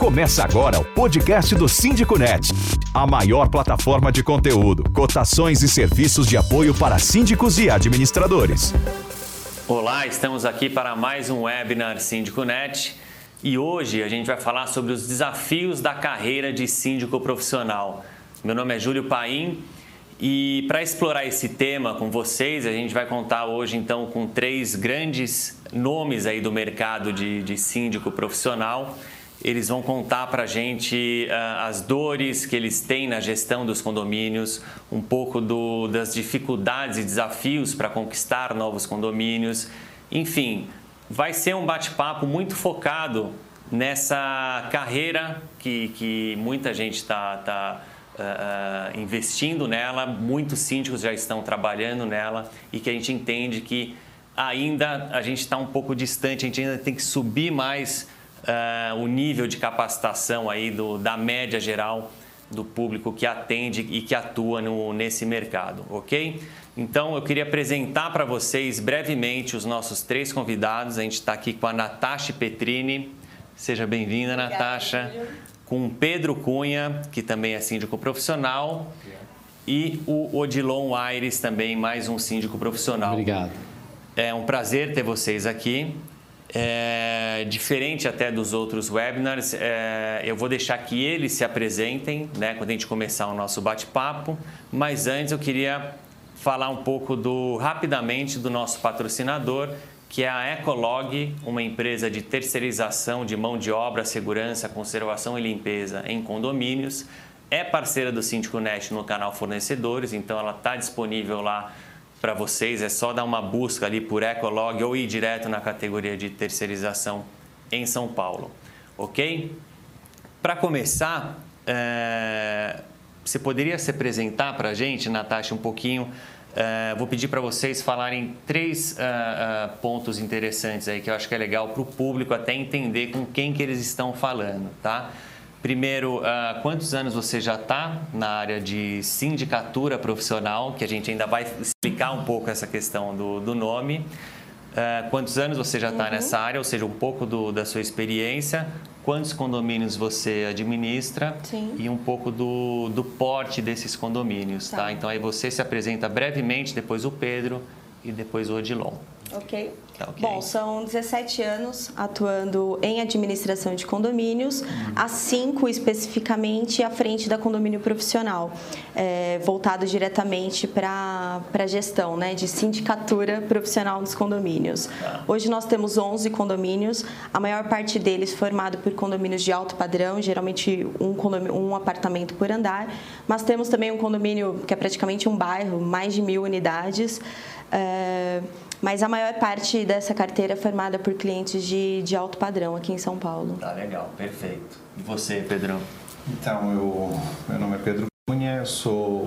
Começa agora o podcast do Síndico Net, a maior plataforma de conteúdo, cotações e serviços de apoio para síndicos e administradores. Olá, estamos aqui para mais um webinar Síndico Net e hoje a gente vai falar sobre os desafios da carreira de síndico profissional. Meu nome é Júlio Paim e para explorar esse tema com vocês, a gente vai contar hoje então com três grandes nomes aí do mercado de, de síndico profissional. Eles vão contar para a gente uh, as dores que eles têm na gestão dos condomínios, um pouco do, das dificuldades e desafios para conquistar novos condomínios. Enfim, vai ser um bate-papo muito focado nessa carreira que, que muita gente está tá, uh, investindo nela, muitos síndicos já estão trabalhando nela e que a gente entende que ainda a gente está um pouco distante, a gente ainda tem que subir mais uh, o nível de capacitação aí do, da média geral do público que atende e que atua no, nesse mercado, ok? Então eu queria apresentar para vocês brevemente os nossos três convidados. A gente está aqui com a Natasha Petrini. Seja bem-vinda, Natasha. Com o Pedro Cunha, que também é síndico profissional. E o Odilon Aires, também mais um síndico profissional. Obrigado. É um prazer ter vocês aqui. É, diferente até dos outros webinars, é, eu vou deixar que eles se apresentem né, quando a gente começar o nosso bate-papo, mas antes eu queria falar um pouco do rapidamente do nosso patrocinador, que é a Ecolog, uma empresa de terceirização de mão de obra, segurança, conservação e limpeza em condomínios. É parceira do Síndico Net no canal Fornecedores, então ela está disponível lá para vocês. É só dar uma busca ali por Ecolog ou ir direto na categoria de terceirização em São Paulo, ok? Para começar, é... você poderia se apresentar para a gente, Natasha, um pouquinho? É... vou pedir para vocês falarem três uh, uh, pontos interessantes aí que eu acho que é legal para o público até entender com quem que eles estão falando, tá? Primeiro, uh, quantos anos você já está na área de sindicatura profissional, que a gente ainda vai explicar um pouco essa questão do, do nome. Uh, quantos anos você já está uhum. nessa área, ou seja, um pouco do, da sua experiência, quantos condomínios você administra Sim. e um pouco do, do porte desses condomínios, tá. tá? Então aí você se apresenta brevemente, depois o Pedro e depois o Odilon. Ok. Tá okay. Bom, são 17 anos atuando em administração de condomínios, uhum. há cinco especificamente à frente da condomínio profissional, é, voltado diretamente para a gestão né, de sindicatura profissional dos condomínios. Tá. Hoje nós temos 11 condomínios, a maior parte deles formado por condomínios de alto padrão, geralmente um, um apartamento por andar, mas temos também um condomínio que é praticamente um bairro, mais de mil unidades. É, mas a maior parte dessa carteira é formada por clientes de, de alto padrão aqui em São Paulo. Tá legal, perfeito. E você, Pedrão? Então, eu, meu nome é Pedro Cunha, sou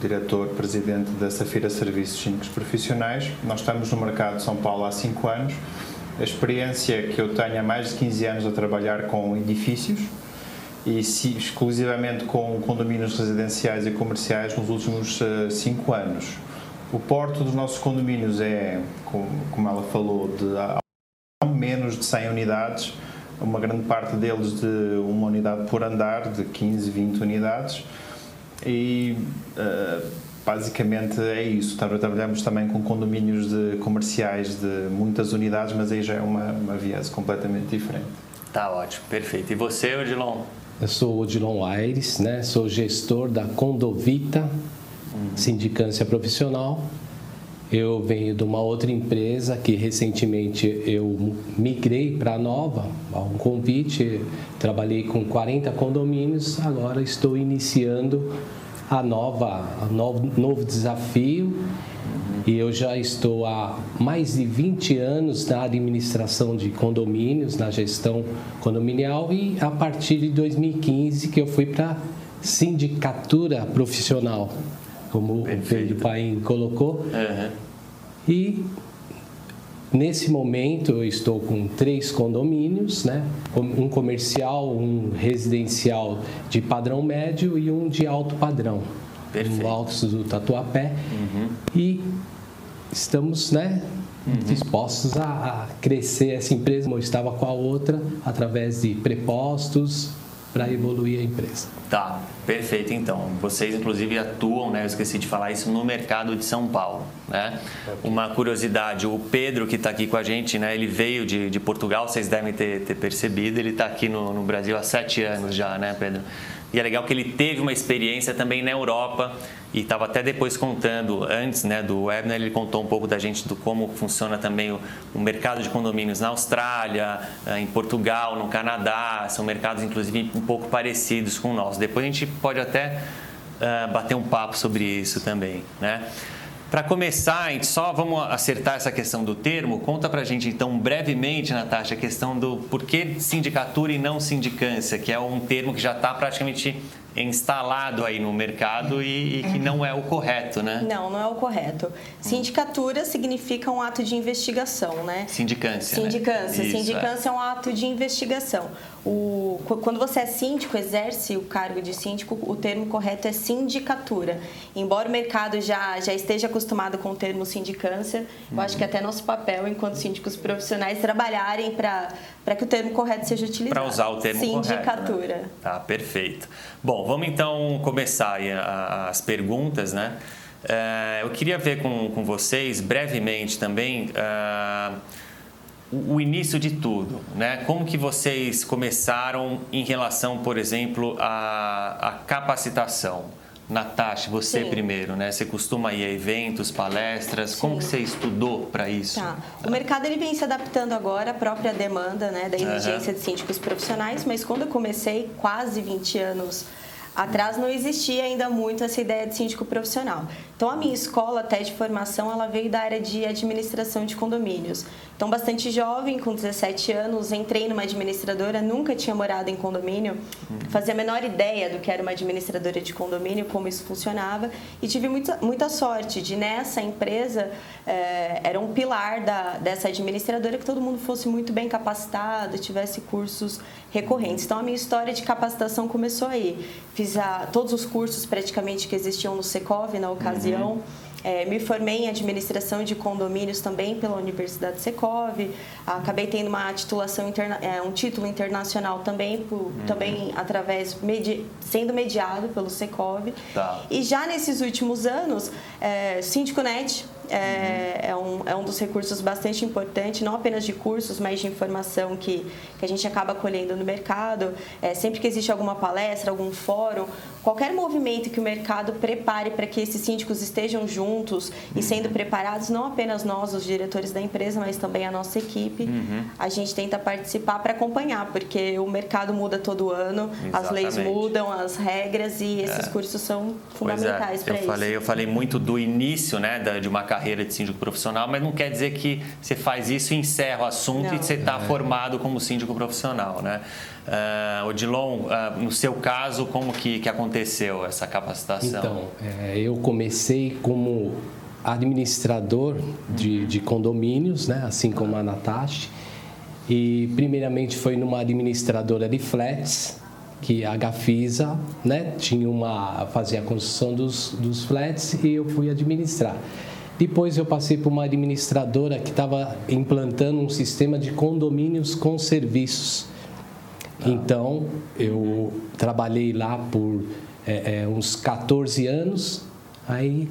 diretor-presidente da Safira Serviços Cínicos Profissionais. Nós estamos no mercado de São Paulo há 5 anos. A experiência que eu tenho há mais de 15 anos a trabalhar com edifícios e se, exclusivamente com condomínios residenciais e comerciais nos últimos 5 uh, anos. O porto dos nossos condomínios é, como ela falou, de menos de 100 unidades, uma grande parte deles de uma unidade por andar, de 15, 20 unidades. E uh, basicamente é isso. Trabalhamos também com condomínios de comerciais de muitas unidades, mas aí já é uma, uma viés completamente diferente. Tá ótimo, perfeito. E você, Odilon? Eu sou Odilon Aires, né? sou gestor da Condovita. Sindicância profissional. Eu venho de uma outra empresa que recentemente eu migrei para a nova, a um convite, trabalhei com 40 condomínios, agora estou iniciando a nova, a novo, novo desafio. E eu já estou há mais de 20 anos na administração de condomínios, na gestão condominial. E a partir de 2015 que eu fui para sindicatura profissional como Perfeito. o Pedro Paim colocou. Uhum. E nesse momento eu estou com três condomínios, né? um comercial, um residencial de padrão médio e um de alto padrão. Perfeito. No Alto do Tatuapé. Uhum. E estamos né, uhum. dispostos a, a, crescer essa empresa, eu estava com a outra, através de prepostos para evoluir a empresa. Tá, perfeito. Então, vocês inclusive atuam, né? Eu esqueci de falar isso no mercado de São Paulo, né? Uma curiosidade, o Pedro que está aqui com a gente, né? Ele veio de, de Portugal, vocês devem ter, ter percebido. Ele está aqui no, no Brasil há sete anos já, né, Pedro? E é legal que ele teve uma experiência também na Europa e estava até depois contando, antes né, do webinar, ele contou um pouco da gente do como funciona também o, o mercado de condomínios na Austrália, eh, em Portugal, no Canadá. São mercados, inclusive, um pouco parecidos com o nosso. Depois a gente pode até uh, bater um papo sobre isso também, né? Para começar, a gente só vamos acertar essa questão do termo. Conta para a gente, então, brevemente, Natasha, a questão do porquê sindicatura e não sindicância, que é um termo que já está praticamente instalado aí no mercado e, e, que não é o correto, né? Não, não é o correto. Sindicatura significa um ato de investigação, né? Sindicância. Sindicância. Né? Sindicância é. é um ato de investigação. O, quando você é síndico, exerce o cargo de síndico, o termo correto é sindicatura. Embora o mercado já, já esteja acostumado com o termo sindicância, uhum. eu acho que até nosso papel, enquanto síndicos profissionais, trabalharem para que o termo correto seja utilizado. Para usar o termo sindicatura. correto. Sindicatura. Né? Tá, perfeito. Bom, vamos então começar as perguntas, né? É, eu queria ver com, com vocês, brevemente também, uh, o início de tudo, né? Como que vocês começaram em relação, por exemplo, à, à capacitação? Natasha, você Sim. primeiro, né? Você costuma ir a eventos, palestras, Sim. como que você estudou para isso? Tá. O mercado ele vem se adaptando agora à própria demanda, né, da exigência uhum. de síndicos profissionais, mas quando eu comecei quase 20 anos atrás não existia ainda muito essa ideia de síndico profissional. Então a minha escola até de formação ela veio da área de administração de condomínios. Então bastante jovem, com 17 anos, entrei numa administradora, nunca tinha morado em condomínio, fazia a menor ideia do que era uma administradora de condomínio, como isso funcionava e tive muita, muita sorte de nessa empresa é, era um pilar da, dessa administradora que todo mundo fosse muito bem capacitado, tivesse cursos recorrentes. Então a minha história de capacitação começou aí. Fiz a, todos os cursos praticamente que existiam no Secov na ocasião. Uhum é, me formei em administração de condomínios também pela Universidade Secov. Acabei tendo uma titulação interna, é, um título internacional também, por, uhum. também através medi, sendo mediado pelo Secov. Tá. E já nesses últimos anos, é, Síndico.net é, é, um, é um dos recursos bastante importantes, não apenas de cursos, mas de informação que, que a gente acaba colhendo no mercado. É, sempre que existe alguma palestra, algum fórum, qualquer movimento que o mercado prepare para que esses síndicos estejam juntos e sendo uhum. preparados, não apenas nós, os diretores da empresa, mas também a nossa equipe, uhum. a gente tenta participar para acompanhar, porque o mercado muda todo ano, Exatamente. as leis mudam, as regras e esses é. cursos são é. fundamentais é. para isso. Falei, eu falei muito do início né, de uma carreira carreira de síndico profissional, mas não quer dizer que você faz isso e encerra o assunto não. e você está é. formado como síndico profissional, né? Uh, Odilon, uh, no seu caso, como que, que aconteceu essa capacitação? Então, é, eu comecei como administrador de, de condomínios, né? assim como a Natasha, e primeiramente foi numa administradora de flats, que a Gafisa né, tinha uma, fazia a construção dos, dos flats e eu fui administrar. Depois eu passei por uma administradora que estava implantando um sistema de condomínios com serviços. Então eu trabalhei lá por é, é, uns 14 anos. Aí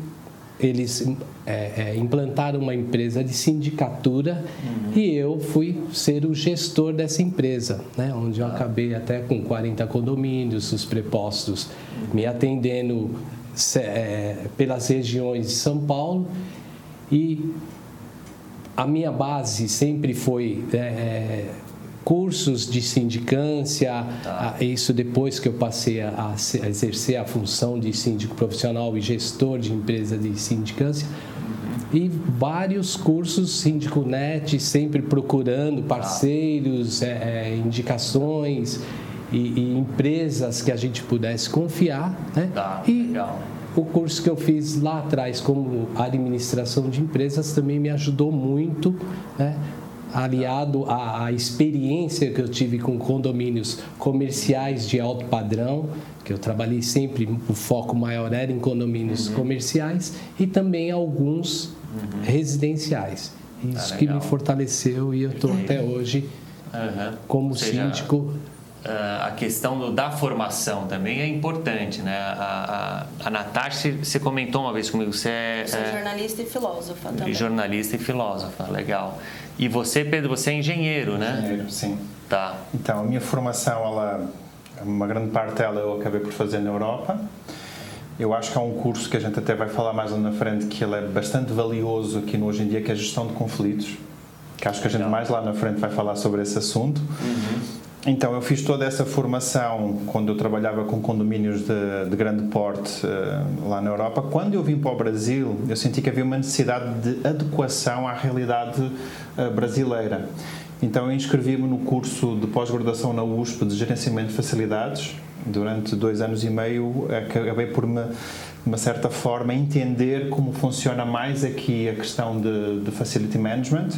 eles é, é, implantaram uma empresa de sindicatura uhum. e eu fui ser o gestor dessa empresa, né? onde eu ah. acabei até com 40 condomínios, os prepostos uhum. me atendendo é, pelas regiões de São Paulo e a minha base sempre foi é, é cursos de sindicância, tá. isso depois que eu passei a, a, exercer a função de síndico profissional e gestor de empresa de sindicância. Uhum. E vários cursos Síndico Net, sempre procurando tá. parceiros, tá. é, indicações e, e, empresas que a gente pudesse confiar. Né? Tá, e legal o curso que eu fiz lá atrás como administração de empresas também me ajudou muito, né? Aliado à, à, experiência que eu tive com condomínios comerciais de alto padrão, que eu trabalhei sempre, o foco maior era em condomínios uhum. comerciais e também alguns uhum. residenciais. Isso ah, que me fortaleceu e eu estou até hoje uhum. como seja, síndico. Uh, a questão do, da formação também é importante, né? A, a, a Natasha, você comentou uma vez comigo, você é... Sou é, jornalista e filósofa também. Jornalista e filósofa, legal. E você, Pedro, você é engenheiro, né? Engenheiro, sim. Tá. Então, a minha formação, ela, uma grande parte dela eu acabei por fazer na Europa. Eu acho que há um curso que a gente até vai falar mais lá na frente que ele é bastante valioso aqui no hoje em dia, que é a gestão de conflitos. Que acho que a gente mais lá na frente vai falar sobre esse assunto. Uhum. Então, eu fiz toda essa formação quando eu trabalhava com condomínios de, de grande porte uh, lá na Europa. Quando eu vim para o Brasil, eu senti que havia uma necessidade de adequação à realidade uh, brasileira. Então, eu inscrevi-me no curso de pós-graduação na USP de Gerenciamento de Facilidades. Durante dois anos e meio, acabei por me, de uma certa forma, entender como funciona mais aqui a questão de, de facility management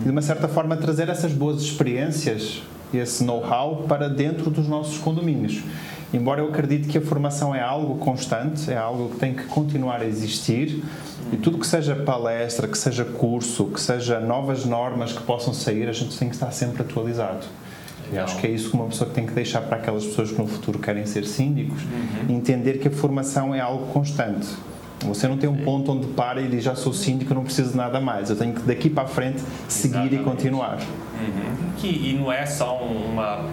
e, de uma certa forma, trazer essas boas experiências esse know-how para dentro dos nossos condomínios. Embora eu acredite que a formação é algo constante, é algo que tem que continuar a existir e tudo que seja palestra, que seja curso, que seja novas normas que possam sair, a gente tem que estar sempre atualizado. E acho que é isso que uma pessoa tem que deixar para aquelas pessoas que no futuro querem ser síndicos, uhum. entender que a formação é algo constante. Você não tem um ponto onde para e diz já sou síndico, não preciso de nada mais. Eu tenho que daqui para a frente seguir Exatamente. e continuar. Uhum. Que, e não é só uma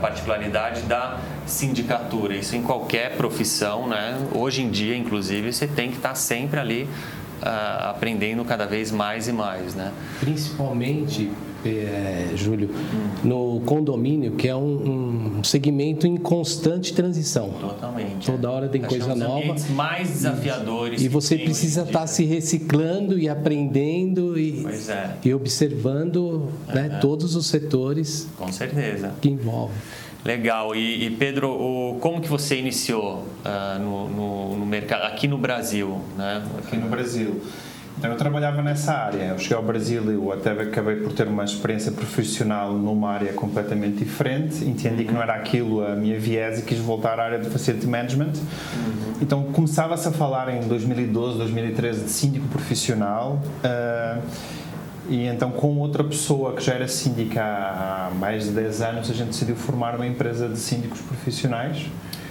particularidade da sindicatura, isso em qualquer profissão, né? Hoje em dia, inclusive, você tem que estar sempre ali uh, aprendendo cada vez mais e mais, né? Principalmente é, Júlio, no condomínio, que é um, um, segmento em constante transição. Totalmente. Toda hora tem Acho coisa nova. mais desafiadores. E, e você precisa estar tá se reciclando e aprendendo e, é. e observando né, todos os setores. Com certeza. Que envolvem. Legal. E, e, Pedro, o, como que você iniciou uh, no, no, no, mercado aqui no Brasil? Né? Aqui no Brasil. Então, eu trabalhava nessa área. Eu cheguei ao Brasil e eu até acabei por ter uma experiência profissional numa área completamente diferente. Entendi que não era aquilo a minha viés e quis voltar à área de Facility Management. Uhum. Então, começava-se a falar em 2012, 2013 de síndico profissional. Uh, e então, com outra pessoa que já era síndica há mais de 10 anos, a gente decidiu formar uma empresa de síndicos profissionais.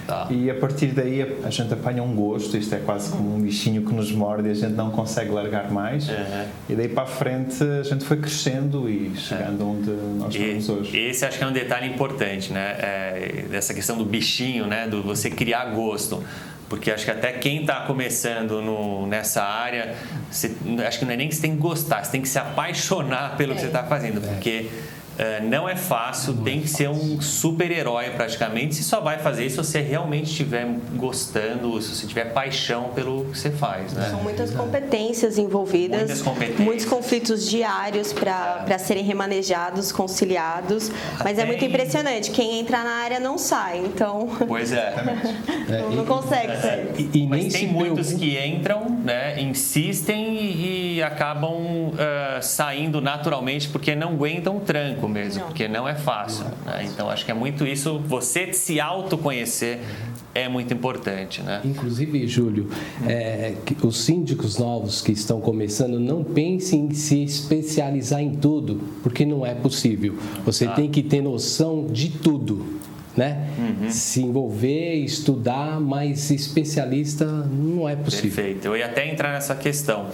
Tá. E a partir daí a, gente apanha um gosto, isto é quase como um bichinho que nos morde e a gente não consegue largar mais. Uhum. E daí para a frente a gente foi crescendo e chegando onde nós estamos hoje. Esse acho que é um detalhe importante, né? É, dessa questão do bichinho, né? Do você criar gosto porque acho que até quem está começando no, nessa área, você, acho que não é nem que você tem que gostar, você tem que se apaixonar pelo é. que você está fazendo, porque Uh, não é fácil, não tem é que fácil. ser um super-herói praticamente. Se só vai fazer isso se você realmente estiver gostando, se você tiver paixão pelo que você faz. Né? São muitas competências envolvidas, muitas competências. muitos conflitos diários para é. serem remanejados, conciliados. Até mas é muito impressionante, quem entra na área não sai, então. Pois é. não, não consegue sair. E, e mas tem muitos que entram, né, insistem e, e acabam uh, saindo naturalmente porque não aguentam o tranco mesmo, não. porque não é fácil. Né? Então acho que é muito isso, você se autoconhecer é muito importante. Né? Inclusive, Júlio, é, os síndicos novos que estão começando, não pensem em se especializar em tudo, porque não é possível. Você ah. tem que ter noção de tudo. Né? Uhum. Se envolver, estudar, mas especialista não é possível. Perfeito. Eu ia até entrar nessa questão.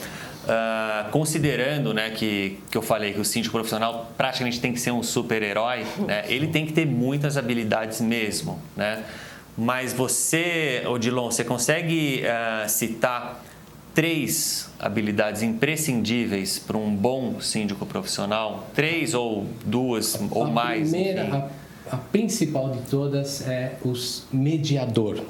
Uh, considerando né, que, que eu falei que o síndico profissional praticamente tem que ser um super-herói, né, ele tem que ter muitas habilidades mesmo. Né? Mas você, Odilon, você consegue uh, citar três habilidades imprescindíveis para um bom síndico profissional? Três ou duas a, ou a mais? Primeira, a, a principal de todas é o mediador.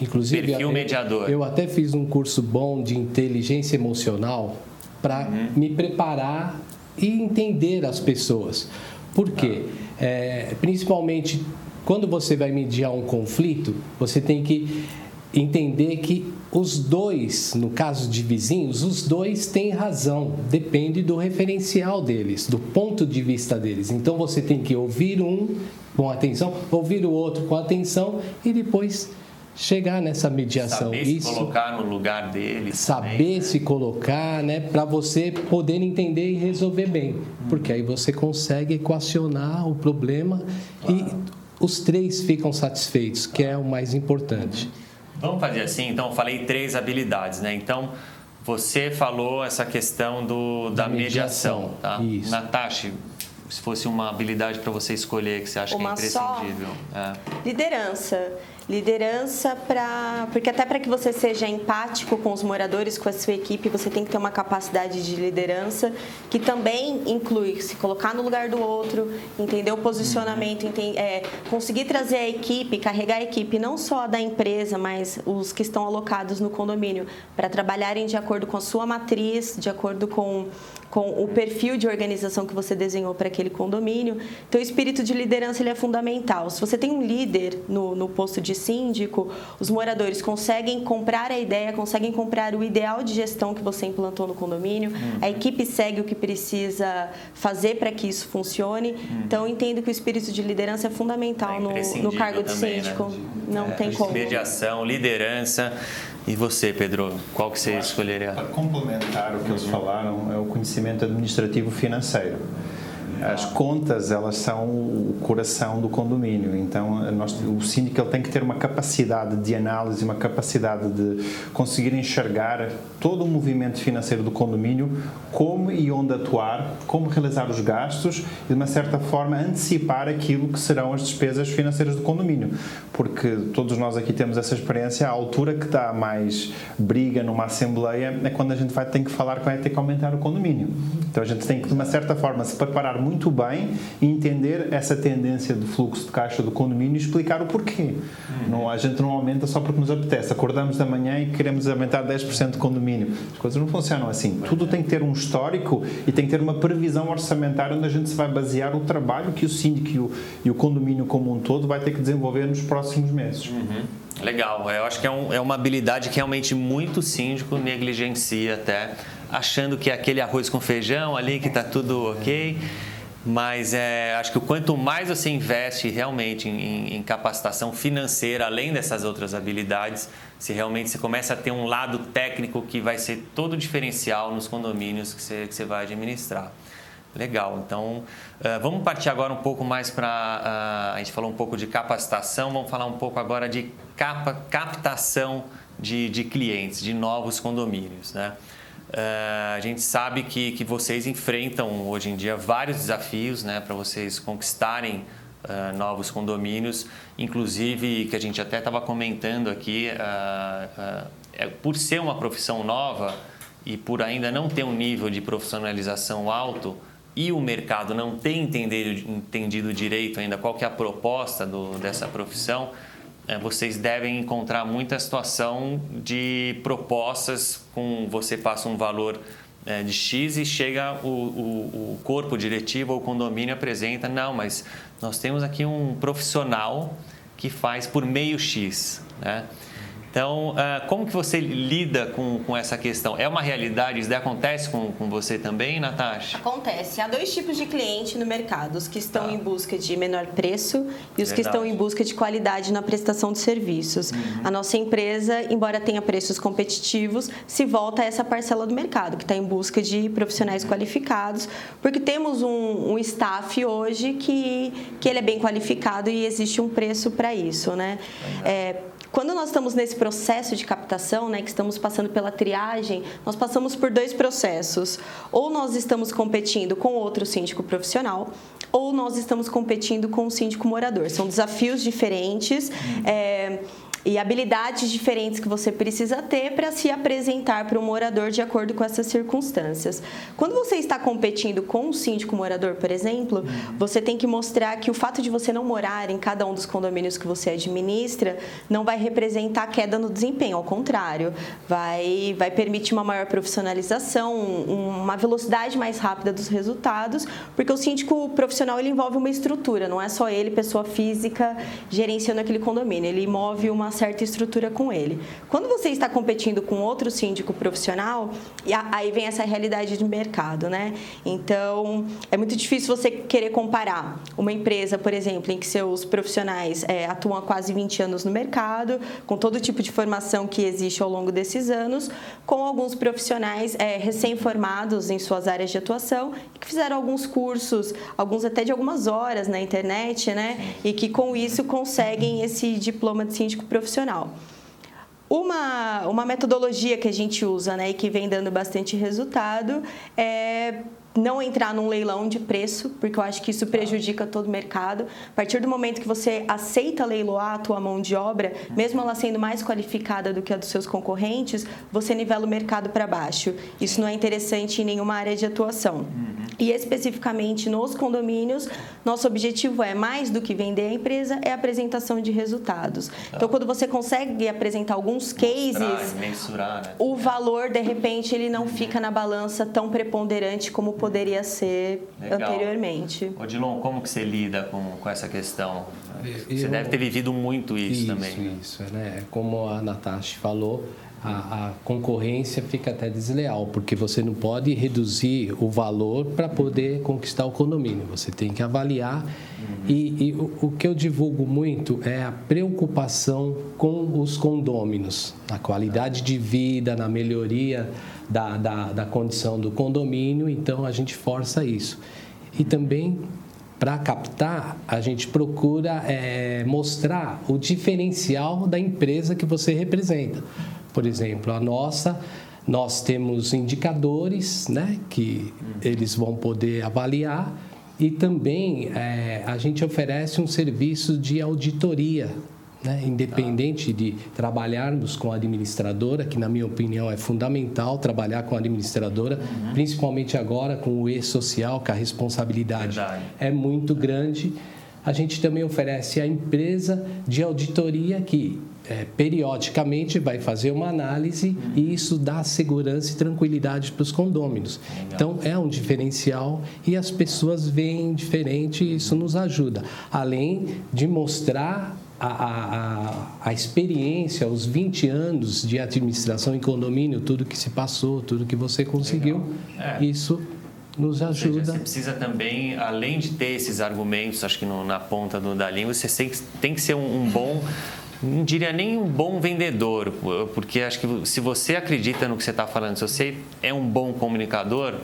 Inclusive, Perfil mediador. Eu, até fiz um curso bom de inteligência emocional para uhum. me preparar e entender as pessoas. Por quê? Ah. É, principalmente quando você vai mediar um conflito, você tem que entender que os dois, no caso de vizinhos, os dois têm razão, depende do referencial deles, do ponto de vista deles. Então você tem que ouvir um com atenção, ouvir o outro com atenção e depois chegar nessa mediação. Saber Isso, se colocar no lugar dele. Saber também, né? se colocar, né? Para você poder entender e resolver bem. Porque aí você consegue equacionar o problema claro. e os três ficam satisfeitos, que é o mais importante. Vamos fazer assim, então, eu falei três habilidades, né? Então, você falou essa questão do, da, da mediação, mediação, tá? Isso. Natasha, se fosse uma habilidade para você escolher que você acha uma que é imprescindível? Só. É. Liderança. Liderança para. Porque até para que você seja empático com os moradores, com a sua equipe, você tem que ter uma capacidade de liderança que também inclui se colocar no lugar do outro, entender o posicionamento, entender, é, conseguir trazer a equipe, carregar a equipe, não só da empresa, mas os que estão alocados no condomínio, para trabalharem de acordo com a sua matriz, de acordo com com o perfil de organização que você desenhou para aquele condomínio. Então, o espírito de liderança ele é fundamental. Se você tem um líder no, no posto de síndico, os moradores conseguem comprar a ideia, conseguem comprar o ideal de gestão que você implantou no condomínio, uhum. a equipe segue o que precisa fazer para que isso funcione. Uhum. Então, entendo que o espírito de liderança é fundamental é no, no, cargo de também, né? síndico. Né? Não é, tem como. Mediação, liderança. E você, Pedro, qual que você escolheria? Para complementar o que eles falaram, é o conhecimento administrativo financeiro. As contas, elas são o coração do condomínio. Então, nós, o síndico ele tem que ter uma capacidade de análise, uma capacidade de conseguir enxergar todo o movimento financeiro do condomínio, como e onde atuar, como realizar os gastos e, de uma certa forma, antecipar aquilo que serão as despesas financeiras do condomínio. Porque todos nós aqui temos essa experiência, a altura que dá mais briga numa assembleia é quando a gente vai ter que falar que vai ter que aumentar o condomínio. Então, a gente tem que, de uma certa forma, se preparar muito muito bem e entender essa tendência de fluxo de caixa do condomínio e explicar o porquê. Uhum. Não, a gente não aumenta só porque nos apetece. Acordamos da manhã e queremos aumentar 10% de condomínio. As coisas não funcionam assim. Tudo tem que ter um histórico e tem que ter uma previsão orçamentária onde a gente se vai basear o trabalho que o síndico e o, e o condomínio como um todo vai ter que desenvolver nos próximos meses. Uhum. Legal, eu acho que é, um, é, uma habilidade que realmente muito síndico negligencia até, achando que é aquele arroz com feijão ali que está tudo ok. Mas é, acho que quanto mais você investe realmente em, em, capacitação financeira, além dessas outras habilidades, se realmente você começa a ter um lado técnico que vai ser todo diferencial nos condomínios que você, que você vai administrar. Legal, então uh, vamos partir agora um pouco mais para. Uh, a gente falou um pouco de capacitação, vamos falar um pouco agora de capa, captação de, de clientes, de novos condomínios. Né? Uh, a gente sabe que, que vocês enfrentam hoje em dia vários desafios né, para vocês conquistarem uh, novos condomínios, inclusive que a gente até estava comentando aqui, uh, é, por ser uma profissão nova e por ainda não ter um nível de profissionalização alto e o mercado não ter entendido, entendido direito ainda qual que é a proposta do, dessa profissão, vocês devem encontrar muita situação de propostas com você passa um valor é, de X e chega o, o, o corpo diretivo ou o condomínio apresenta, não, mas nós temos aqui um profissional que faz por meio X. Né? Então, ah, como que você lida com, com essa questão? É uma realidade? Isso acontece com, com você também, Natasha? Acontece. Há dois tipos de cliente no mercado: os que estão ah. em busca de menor preço e os Verdade. que estão em busca de qualidade na prestação de serviços. Uhum. A nossa empresa, embora tenha preços competitivos, se volta a essa parcela do mercado, que está em busca de profissionais uhum. qualificados, porque temos um, um staff hoje que, que ele é bem qualificado e existe um preço para isso. Né? É, quando nós estamos nesse processo de captação, né, que estamos passando pela triagem, nós passamos por dois processos. Ou nós estamos competindo com outro síndico profissional, ou nós estamos competindo com o síndico morador. São desafios diferentes. É, e habilidades diferentes que você precisa ter para se apresentar para o morador de acordo com essas circunstâncias. Quando você está competindo com um síndico morador, por exemplo, você tem que mostrar que o fato de você não morar em cada um dos condomínios que você administra não vai representar queda no desempenho, ao contrário, vai, vai permitir uma maior profissionalização, uma velocidade mais rápida dos resultados, porque o síndico profissional ele envolve uma estrutura, não é só ele, pessoa física, gerenciando aquele condomínio, ele move uma certa estrutura com ele. Quando você está competindo com outro síndico profissional, aí vem essa realidade de mercado, né? Então, é muito difícil você querer comparar uma empresa, por exemplo, em que seus profissionais é, atuam há quase 20 anos no mercado, com todo tipo de formação que existe ao longo desses anos, com alguns profissionais é, recém-formados em suas áreas de atuação que fizeram alguns cursos, alguns até de algumas horas na internet, né? E que com isso conseguem esse diploma de síndico profissional. Uma, uma metodologia que a gente usa né, e que vem dando bastante resultado é não entrar num leilão de preço, porque eu acho que isso prejudica todo o mercado. A partir do momento que você aceita leiloar a tua mão de obra, mesmo ela sendo mais qualificada do que a dos seus concorrentes, você nivela o mercado para baixo. Isso não é interessante em nenhuma área de atuação. Uhum. E especificamente nos condomínios, nosso objetivo é mais do que vender a empresa, é a apresentação de resultados. Tá. Então, quando você consegue apresentar alguns cases, Mostrar, mensurar, né? o valor de repente ele não fica na balança tão preponderante como poderia ser Legal. anteriormente. Odilon, como que você lida com, com essa questão? Você Eu, deve ter vivido muito isso, isso também. Isso, né? Como a Natasha falou, a, a, concorrência fica até desleal, porque você não pode reduzir o valor para poder conquistar o condomínio. Você tem que avaliar. E, e o, o, que eu divulgo muito é a preocupação com os condôminos, na qualidade de vida, na melhoria da, da, da condição do condomínio. Então, a gente força isso. E também para captar, a gente procura é, mostrar o diferencial da empresa que você representa. Por exemplo, a nossa, nós temos indicadores né, que eles vão poder avaliar e também é, a gente oferece um serviço de auditoria né? independente de trabalharmos com a administradora, que na minha opinião é fundamental trabalhar com a administradora, uhum. principalmente agora com o e-social, que a responsabilidade Verdade. é muito grande. A gente também oferece a empresa de auditoria que é, periodicamente vai fazer uma análise e isso dá segurança e tranquilidade para os condôminos. Então é um diferencial e as pessoas veem diferente e isso nos ajuda. Além de mostrar a, a, a, experiência, os 20 anos de administração em condomínio, tudo que se passou, tudo que você conseguiu, é. isso nos ajuda. Seja, você precisa também, além de ter esses argumentos, acho que no, na ponta do, da língua, você tem, tem que ser um, um bom não diria nem um bom vendedor, porque acho que se você acredita no que você está falando, se você é um bom comunicador,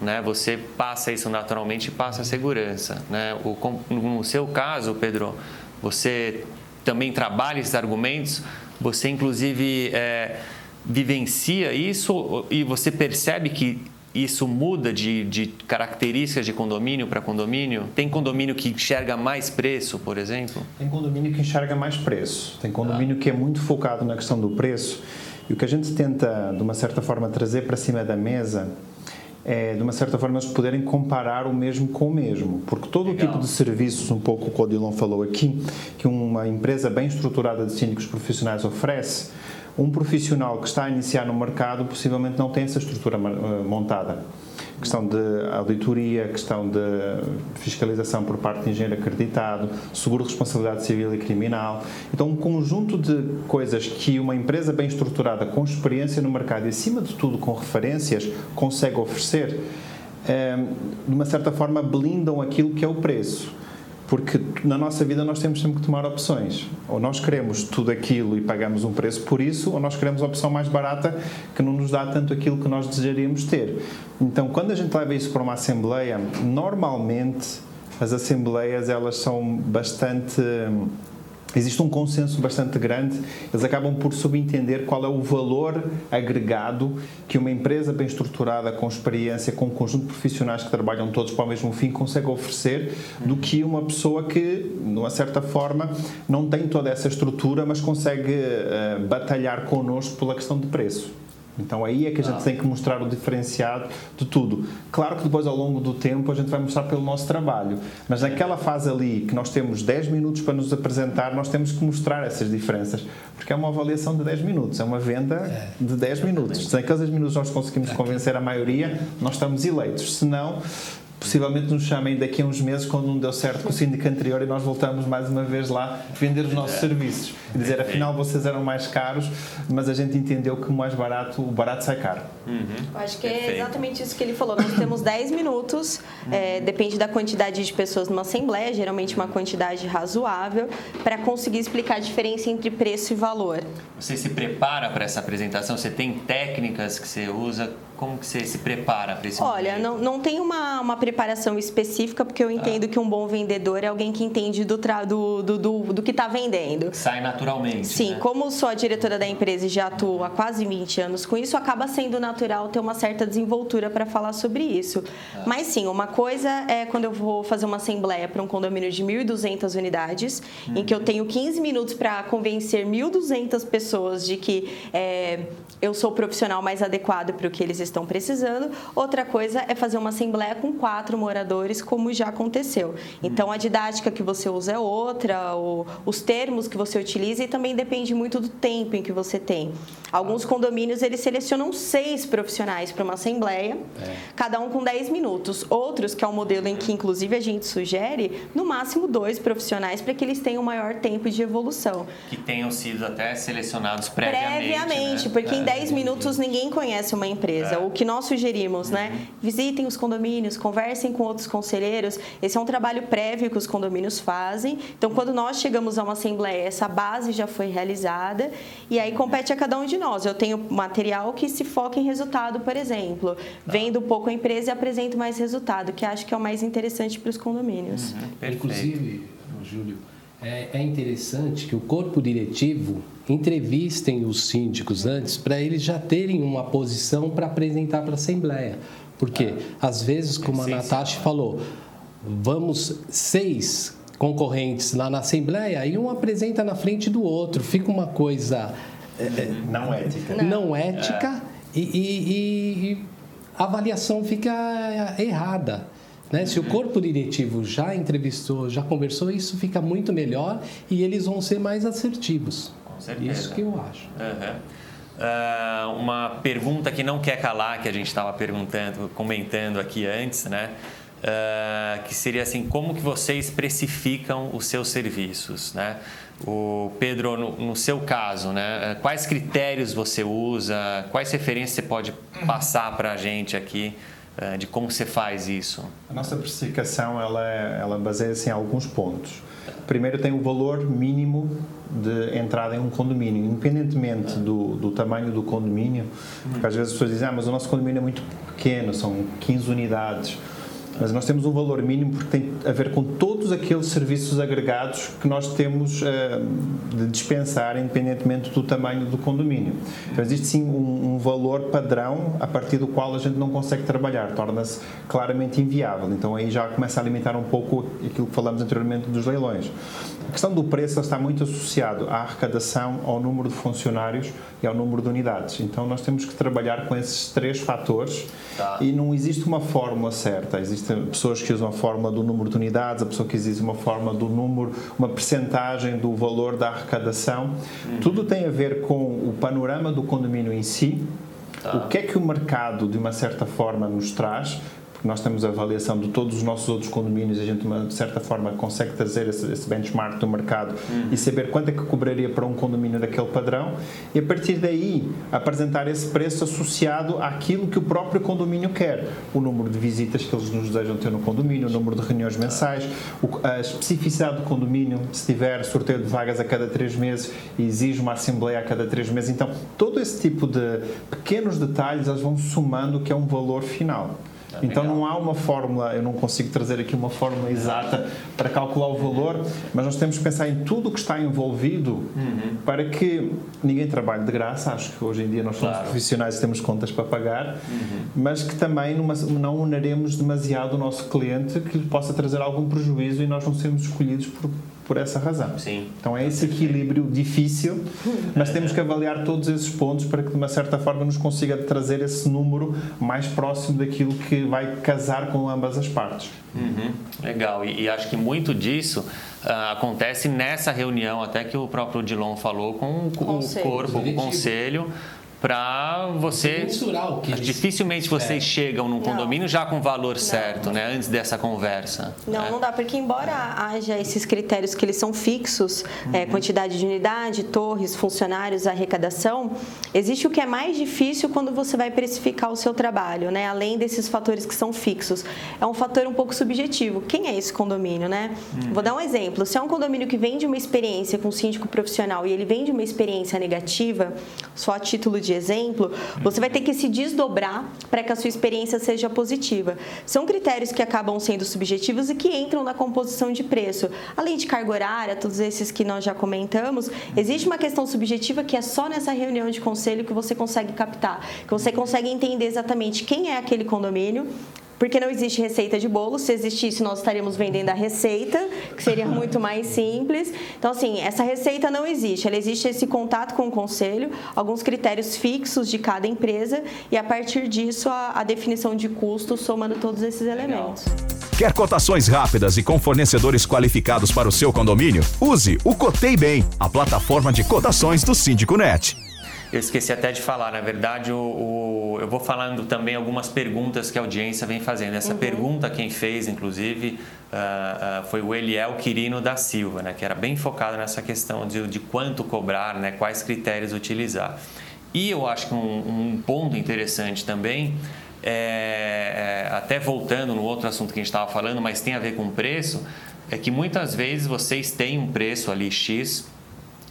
né, você passa isso naturalmente e passa a segurança. Né? O, no seu caso, Pedro, você também trabalha esses argumentos, você inclusive é, vivencia isso e você percebe que isso muda de, de características de condomínio para condomínio? Tem condomínio que enxerga mais preço, por exemplo? Tem condomínio que enxerga mais preço. Tem condomínio ah. que é muito focado na questão do preço. E o que a gente tenta, de uma certa forma, trazer para cima da mesa é, de uma certa forma, eles poderem comparar o mesmo com o mesmo. Porque todo Legal. o tipo de serviços, um pouco o que o Odilon falou aqui, que uma empresa bem estruturada de síndicos profissionais oferece, um profissional que está a iniciar no mercado possivelmente não tem essa estrutura eh, montada. Questão de auditoria, questão de fiscalização por parte de engenheiro acreditado, seguro de responsabilidade civil e criminal. Então, um conjunto de coisas que uma empresa bem estruturada, com experiência no mercado e, acima de tudo, com referências, consegue oferecer, eh, de uma certa forma, blindam aquilo que é o preço porque na nossa vida nós temos sempre que tomar opções. Ou nós queremos tudo aquilo e pagamos um preço por isso, ou nós queremos a opção mais barata que não nos dá tanto aquilo que nós desejaríamos ter. Então, quando a gente leva isso para uma assembleia, normalmente as assembleias elas são bastante existe um consenso bastante grande, eles acabam por subentender qual é o valor agregado que uma empresa bem estruturada, com experiência, com um conjunto de profissionais que trabalham todos para o mesmo fim, consegue oferecer, do que uma pessoa que, de uma certa forma, não tem toda essa estrutura, mas consegue uh, batalhar connosco pela questão de preço. Então aí é que a gente ah. tem que mostrar o diferenciado de tudo. Claro que depois ao longo do tempo a gente vai mostrar pelo nosso trabalho, mas naquela fase ali que nós temos 10 minutos para nos apresentar, nós temos que mostrar essas diferenças, porque é uma avaliação de 10 minutos, é uma venda é. de 10 minutos. Se naqueles 10 minutos nós conseguimos convencer a maioria, nós estamos eleitos. Se não, possivelmente nos chamem daqui a uns meses quando não deu certo com o síndico anterior e nós voltamos mais uma vez lá vender os nossos é. serviços e dizer afinal vocês eram mais caros mas a gente entendeu que o mais barato o barato sai caro uhum. acho que é exatamente isso que ele falou nós temos 10 minutos uhum. é, depende da quantidade de pessoas numa assembleia geralmente uma quantidade razoável para conseguir explicar a diferença entre preço e valor você se prepara para essa apresentação você tem técnicas que você usa como que você se prepara para esse Olha, não, não tem uma, uma preparação específica, porque eu entendo ah. que um bom vendedor é alguém que entende do, do, do, do, do que está vendendo. Sai naturalmente. Sim, né? como sou a diretora da empresa e já atuo há quase 20 anos com isso, acaba sendo natural ter uma certa desenvoltura para falar sobre isso. Ah. Mas sim, uma coisa é quando eu vou fazer uma assembleia para um condomínio de 1.200 unidades, uhum. em que eu uhum. tenho 15 minutos para convencer 1.200 pessoas de que é, eu sou o profissional mais adequado para o que eles estão precisando. Outra coisa é fazer uma assembleia com quatro moradores, como já aconteceu. Então, a didática que você usa é outra, os termos que você utiliza e também depende muito do tempo em que você tem. Alguns condomínios, eles selecionam seis profissionais para uma assembleia, é. cada um com 10 minutos. Outros, que é o um modelo em que, inclusive, a gente sugere, no máximo dois profissionais para que eles tenham maior tempo de evolução. Que tenham sido até selecionados previamente. Previamente, né? porque é. em 10 minutos ninguém conhece uma empresa. É. O que nós sugerimos, né? Uhum. Visitem os condomínios, conversem com outros conselheiros. Esse é um trabalho prévio que os condomínios fazem. Então, quando nós chegamos a uma assembleia, essa base já foi realizada e aí compete a cada um de nós. Eu tenho material que se foca em resultado, por exemplo. Tá. Vendo pouco a empresa e apresento mais resultado, que acho que é o mais interessante para os condomínios. Uhum. Inclusive, Júlio, é, é interessante que o corpo diretivo entrevistem os síndicos antes para eles já terem uma posição para apresentar para a Assembleia. Porque, é. às vezes, como a Natasha falou, vamos seis concorrentes lá na Assembleia e um apresenta na frente do outro, fica uma coisa. Não ética. Não, ética e, e, e a avaliação fica errada. Né? Se o corpo diretivo já entrevistou, já conversou, isso fica muito melhor e eles vão ser mais assertivos. Com certeza. Isso que eu acho. Uhum. Uh, uma pergunta que não quer calar, que a gente estava perguntando, comentando aqui antes, né? Uh, que seria assim, como que vocês precificam os seus serviços, né? O Pedro, no, no, seu caso, né? Quais critérios você usa? Quais referências você pode passar para a gente aqui? Eh, de como você faz isso? A nossa precificação ela, é, ela baseia-se em alguns pontos. Primeiro tem o valor mínimo de entrada em um condomínio, independentemente do, do tamanho do condomínio, porque às vezes as pessoas dizem, ah, mas o nosso condomínio é muito pequeno, são 15 unidades mas nós temos um valor mínimo porque tem a ver com todos aqueles serviços agregados que nós temos uh, de dispensar, independentemente do tamanho do condomínio. Então, existe sim um, um, valor padrão a partir do qual a gente não consegue trabalhar, torna-se claramente inviável. Então, aí já começa a limitar um pouco aquilo que falamos anteriormente dos leilões. A questão do preço está muito associado à arrecadação, ao número de funcionários e ao número de unidades. Então, nós temos que trabalhar com esses três fatores tá. e não existe uma fórmula certa. Existem pessoas que usam a fórmula do número de unidades, a pessoa que existe uma fórmula do número, uma percentagem do valor da arrecadação. Uhum. Tudo tem a ver com o panorama do condomínio em si, tá. o que é que o mercado, de uma certa forma, nos traz porque nós temos a avaliação de todos os nossos outros condomínios a gente, de certa forma, consegue trazer esse, esse benchmark do mercado uhum. e saber quanto é que cobraria para um condomínio daquele padrão e, a partir daí, apresentar esse preço associado àquilo que o próprio condomínio quer. O número de visitas que eles nos desejam ter no condomínio, o número de reuniões mensais, a especificidade do condomínio, se tiver sorteio de vagas a cada três meses e exige uma assembleia a cada três meses. Então, todo esse tipo de pequenos detalhes, eles vão somando o que é um valor final. Tá então não há uma fórmula, eu não consigo trazer aqui uma fórmula exata para calcular o valor, mas nós temos que pensar em tudo o que está envolvido uhum. para que ninguém trabalhe de graça. Acho que hoje em dia nós somos claro. profissionais e temos contas para pagar, uhum. mas que também numa, não unaremos demasiado o nosso cliente que lhe possa trazer algum prejuízo e nós não sermos escolhidos por por essa razão. Sim. Então é esse equilíbrio difícil, mas temos que avaliar todos esses pontos para que de uma certa forma nos consiga trazer esse número mais próximo daquilo que vai casar com ambas as partes. Uhum. Legal, e, e, acho que muito disso uh, acontece nessa reunião, até que o próprio Dilon falou com o, o corpo, com o conselho para você mensurar o que dificilmente vocês é. chegam num condomínio não. já com o valor não. certo, né, antes dessa conversa. Não, né? não dá porque embora haja esses critérios que eles são fixos, uhum. é, quantidade de unidade, torres, funcionários, arrecadação, existe o que é mais difícil quando você vai precificar o seu trabalho, né? Além desses fatores que são fixos, é um fator um pouco subjetivo. Quem é esse condomínio, né? Uhum. Vou dar um exemplo. Se é um condomínio que vem de uma experiência com síndico profissional e ele vem de uma experiência negativa, só a título de de exemplo, você vai ter que se desdobrar para que a sua experiência seja positiva. São critérios que acabam sendo subjetivos e que entram na composição de preço. Além de carga horária, todos esses que nós já comentamos, existe uma questão subjetiva que é só nessa reunião de conselho que você consegue captar, que você consegue entender exatamente quem é aquele condomínio, porque não existe receita de bolo. Se existisse, nós estaríamos vendendo a receita, que seria muito mais simples. Então, assim, essa receita não existe. Ela existe esse contato com o conselho, alguns critérios fixos de cada empresa e, a partir disso, a, a definição de custo, somando todos esses elementos. Quer cotações rápidas e com fornecedores qualificados para o seu condomínio? Use o Cotei Bem, a plataforma de cotações do Síndico Net. Eu esqueci até de falar, na verdade, o, o, eu vou falando também algumas perguntas que a audiência vem fazendo. Essa uhum. pergunta quem fez, inclusive, uh, uh, foi o Eliel Quirino da Silva, né, que era bem focado nessa questão de, de quanto cobrar, né, quais critérios utilizar. E eu acho que um, um ponto interessante também é, é, até voltando no outro assunto que a gente estava falando, mas tem a ver com preço, é que muitas vezes vocês têm um preço ali X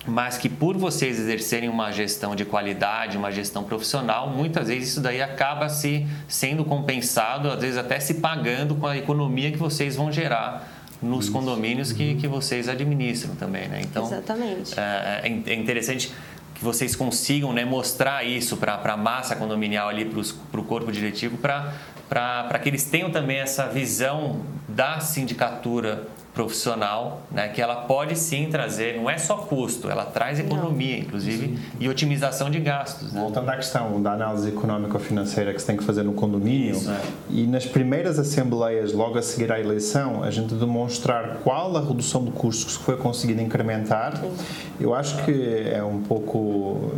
mas que por vocês exercerem uma gestão de qualidade, uma gestão profissional, muitas vezes isso daí acaba se sendo compensado, às vezes até se pagando com a economia que vocês vão gerar nos isso. condomínios que, uhum. que vocês administram também, né? Então, Exatamente. É, é, é interessante que vocês consigam né, mostrar isso para a massa condominial ali, para o corpo diretivo, para que eles tenham também essa visão da sindicatura profissional, né, que ela pode sim trazer, não é só custo, ela traz economia, não. inclusive, sim. e otimização de gastos. Né? Voltando à questão da análise económico-financeira que se tem que fazer no condomínio, Isso, é. e nas primeiras assembleias, logo a seguir à eleição, a gente demonstrar qual a redução de custos que foi conseguida incrementar, eu acho que é um pouco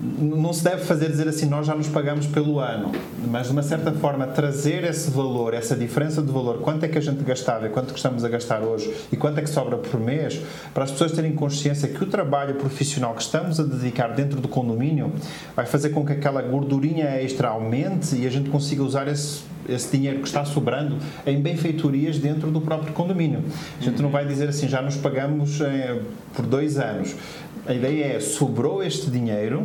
não se deve fazer dizer assim, nós já nos pagamos pelo ano, mas de uma certa forma trazer esse valor, essa diferença de valor, quanto é que a gente gastava e quanto que estamos a gastar hoje e quanto é que sobra por mês, para as pessoas terem consciência que o trabalho profissional que estamos a dedicar dentro do condomínio vai fazer com que aquela gordurinha extra aumente e a gente consiga usar esse esse dinheiro que está sobrando em benfeitorias dentro do próprio condomínio. A gente não vai dizer assim, já nos pagamos eh, por dois anos. A ideia é, sobrou este dinheiro,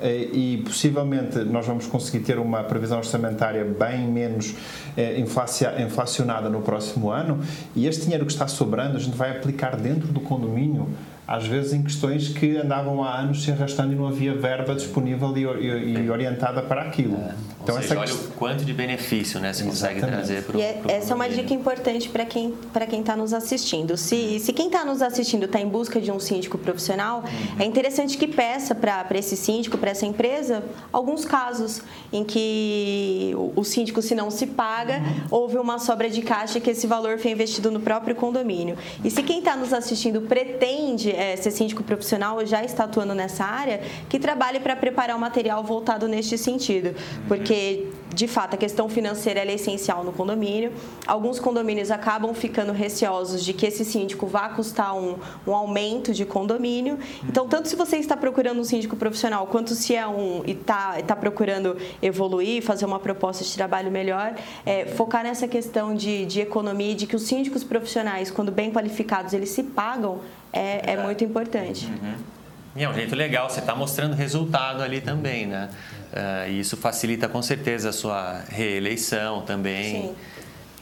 eh, e possivelmente nós vamos conseguir ter uma previsão orçamentária bem menos eh, inflacionada no próximo ano e este dinheiro que está sobrando a gente vai aplicar dentro do condomínio às vezes em questões que andavam há anos se arrastando e não havia verba disponível e, e, e orientada para aquilo. É. Então, seja, essa... olha o quanto de benefício né, você consegue trazer para o é, Essa é uma dica importante para quem para quem está nos assistindo. Se, se quem está nos assistindo está em busca de um síndico profissional, uhum. é interessante que peça para esse síndico, para essa empresa, alguns casos em que o, o síndico, se não se paga, uhum. houve uma sobra de caixa que esse valor foi investido no próprio condomínio. E se quem está nos assistindo pretende é, ser síndico profissional ou já está atuando nessa área, que trabalhe para preparar o material voltado neste sentido. Porque, de fato, a questão financeira é essencial no condomínio. Alguns condomínios acabam ficando receosos de que esse síndico vá custar um, um aumento de condomínio. Então, tanto se você está procurando um síndico profissional, quanto se é um e está tá procurando evoluir, fazer uma proposta de trabalho melhor, é, focar nessa questão de, de economia, de que os síndicos profissionais, quando bem qualificados, eles se pagam, é, é muito importante. Uhum. E é um jeito legal, você está mostrando resultado ali também, né? Uh, e isso facilita com certeza a sua reeleição também. Sim.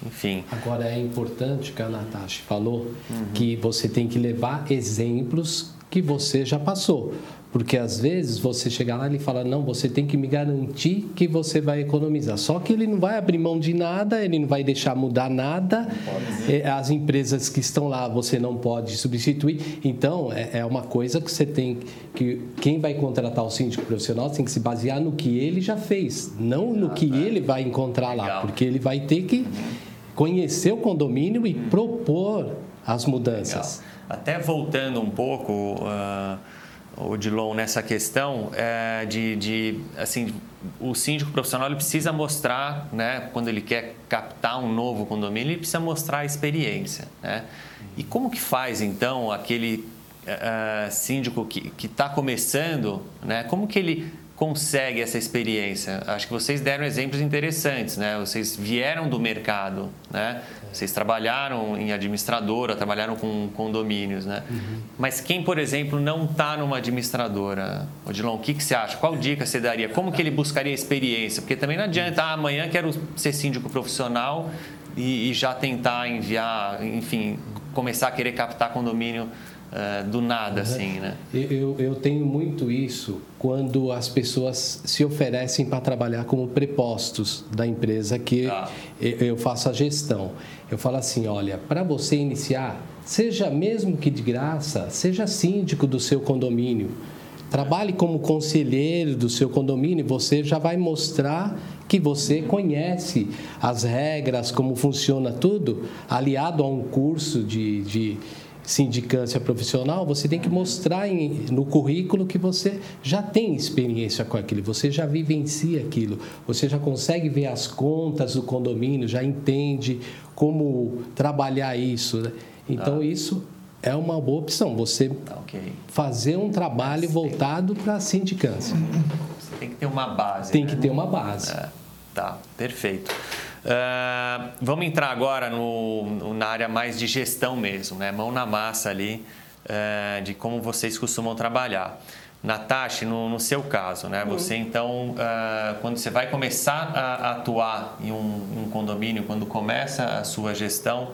Enfim. Agora é importante que a Natasha falou uhum. que você tem que levar exemplos que você já passou. Porque às vezes você chega lá e ele fala: não, você tem que me garantir que você vai economizar. Só que ele não vai abrir mão de nada, ele não vai deixar mudar nada. É, as empresas que estão lá você não pode substituir. Então é, é uma coisa que você tem que. Quem vai contratar o síndico profissional tem que se basear no que ele já fez, não no que ele vai encontrar lá. Porque ele vai ter que conhecer o condomínio e propor as mudanças. Legal. Até voltando um pouco. Uh Odilon, nessa questão é, de, de, assim, o síndico profissional ele precisa mostrar, né, quando ele quer captar um novo condomínio, ele precisa mostrar a experiência, né? E como que faz, então, aquele uh, síndico que está começando, né, como que ele consegue essa experiência? Acho que vocês deram exemplos interessantes, né? Vocês vieram do mercado, né? Vocês trabalharam em administradora, trabalharam com condomínios, né? Uhum. Mas quem, por exemplo, não está numa administradora, Odilon, o que, que você acha? Qual dica você daria? Como que ele buscaria experiência? Porque também não adianta, ah, amanhã quero ser síndico profissional e, e já tentar enviar, enfim, começar a querer captar condomínio uh, do nada, uhum. assim, né? Eu, eu tenho muito isso quando as pessoas se oferecem para trabalhar como prepostos da empresa que ah. eu faço a gestão. Eu falo assim, olha, para você iniciar, seja mesmo que de graça, seja síndico do seu condomínio. Trabalhe como conselheiro do seu condomínio, você já vai mostrar que você conhece as regras, como funciona tudo, aliado a um curso de, de sindicância profissional, você tem que mostrar em, no currículo que você já tem experiência com aquilo, você já vivencia aquilo, você já consegue ver as contas do condomínio, já entende como trabalhar isso. Né? Então, ah. isso é uma boa opção, você okay. fazer um trabalho voltado para a sindicância. Você tem que ter uma base. Tem né? que ter uma base. É, tá, perfeito. Uh, vamos entrar agora no, na área mais de gestão mesmo, né? mão na massa ali, uh, de como vocês costumam trabalhar. Natasha, no, no seu caso, né? você então, uh, quando você vai começar a, a atuar em um, um condomínio, quando começa a sua gestão,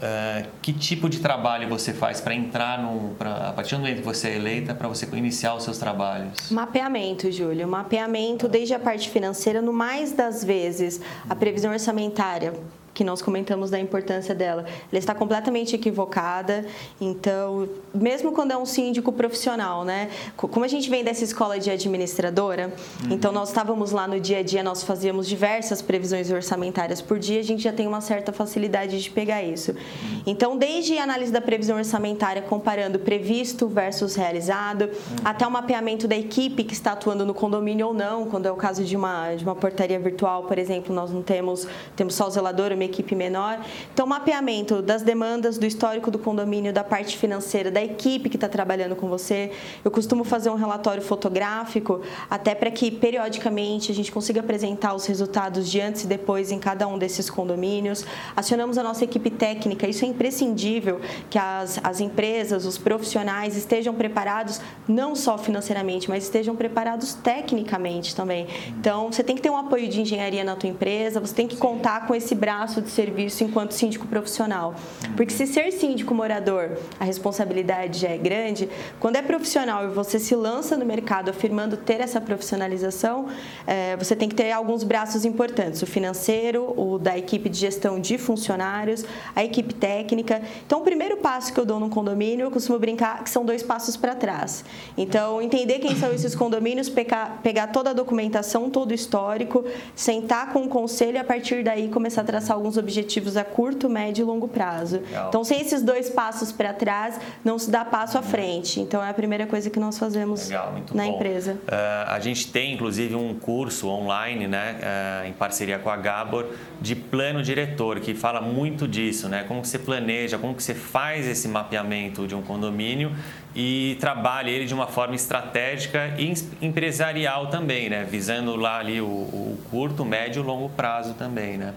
Uh, que tipo de trabalho você faz para entrar no. Pra, a partir do momento que você é eleita, para você iniciar os seus trabalhos? Mapeamento, Júlio. Mapeamento desde a parte financeira, no mais das vezes, a previsão orçamentária que nós comentamos da importância dela, ela está completamente equivocada. Então, mesmo quando é um síndico profissional, né? Como a gente vem dessa escola de administradora, uhum. então nós estávamos lá no dia a dia, nós fazíamos diversas previsões orçamentárias por dia, a gente já tem uma certa facilidade de pegar isso. Uhum. Então, desde a análise da previsão orçamentária, comparando previsto versus realizado, uhum. até o mapeamento da equipe que está atuando no condomínio ou não, quando é o caso de uma, de uma portaria virtual, por exemplo, nós não temos, temos só o zelador, uma equipe menor. Então, mapeamento das demandas, do histórico do condomínio, da parte financeira, da equipe que está trabalhando com você. Eu costumo fazer um relatório fotográfico, até para que periodicamente a gente consiga apresentar os resultados de antes e depois em cada um desses condomínios. Acionamos a nossa equipe técnica, isso é imprescindível que as, as empresas, os profissionais estejam preparados, não só financeiramente, mas estejam preparados tecnicamente também. Então, você tem que ter um apoio de engenharia na tua empresa, você tem que contar com esse braço de serviço enquanto síndico profissional. Porque se ser síndico morador, a responsabilidade já é grande, quando é profissional e você se lança no mercado afirmando ter essa profissionalização, é, você tem que ter alguns braços importantes: o financeiro, o da equipe de gestão de funcionários, a equipe técnica. Então, o primeiro passo que eu dou no condomínio, eu costumo brincar que são dois passos para trás. Então, entender quem são esses condomínios, pegar, pegar toda a documentação, todo o histórico, sentar com o conselho e a partir daí começar a traçar alguns objetivos a curto, médio e longo prazo. Legal. Então, sem esses dois passos para trás, não se dá passo à frente. Então, é a primeira coisa que nós fazemos Legal, na bom. empresa. Uh, a gente tem, inclusive, um curso online, né, uh, em parceria com a Gabor, de plano diretor, que fala muito disso, né? Como que você planeja, como que você faz esse mapeamento de um condomínio e trabalha ele de uma forma estratégica e empresarial também, né? Visando lá ali o, o curto, médio e longo prazo também, né?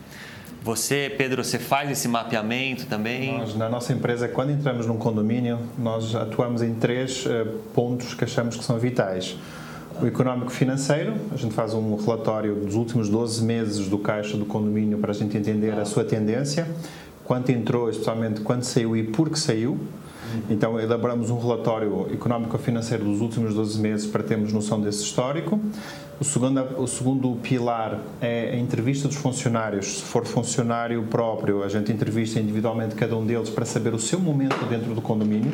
Você, Pedro, você faz esse mapeamento também? Nós, na nossa empresa, quando entramos num condomínio, nós atuamos em três uh, pontos que achamos que são vitais. O económico financeiro, a gente faz um relatório dos últimos 12 meses do caixa do condomínio para a gente entender a sua tendência, quanto entrou, especialmente quando saiu e por que saiu. Então, elaboramos um relatório económico-financeiro dos últimos 12 meses para termos noção desse histórico. O segundo, o segundo pilar é a entrevista dos funcionários. Se for funcionário próprio, a gente entrevista individualmente cada um deles para saber o seu momento dentro do condomínio,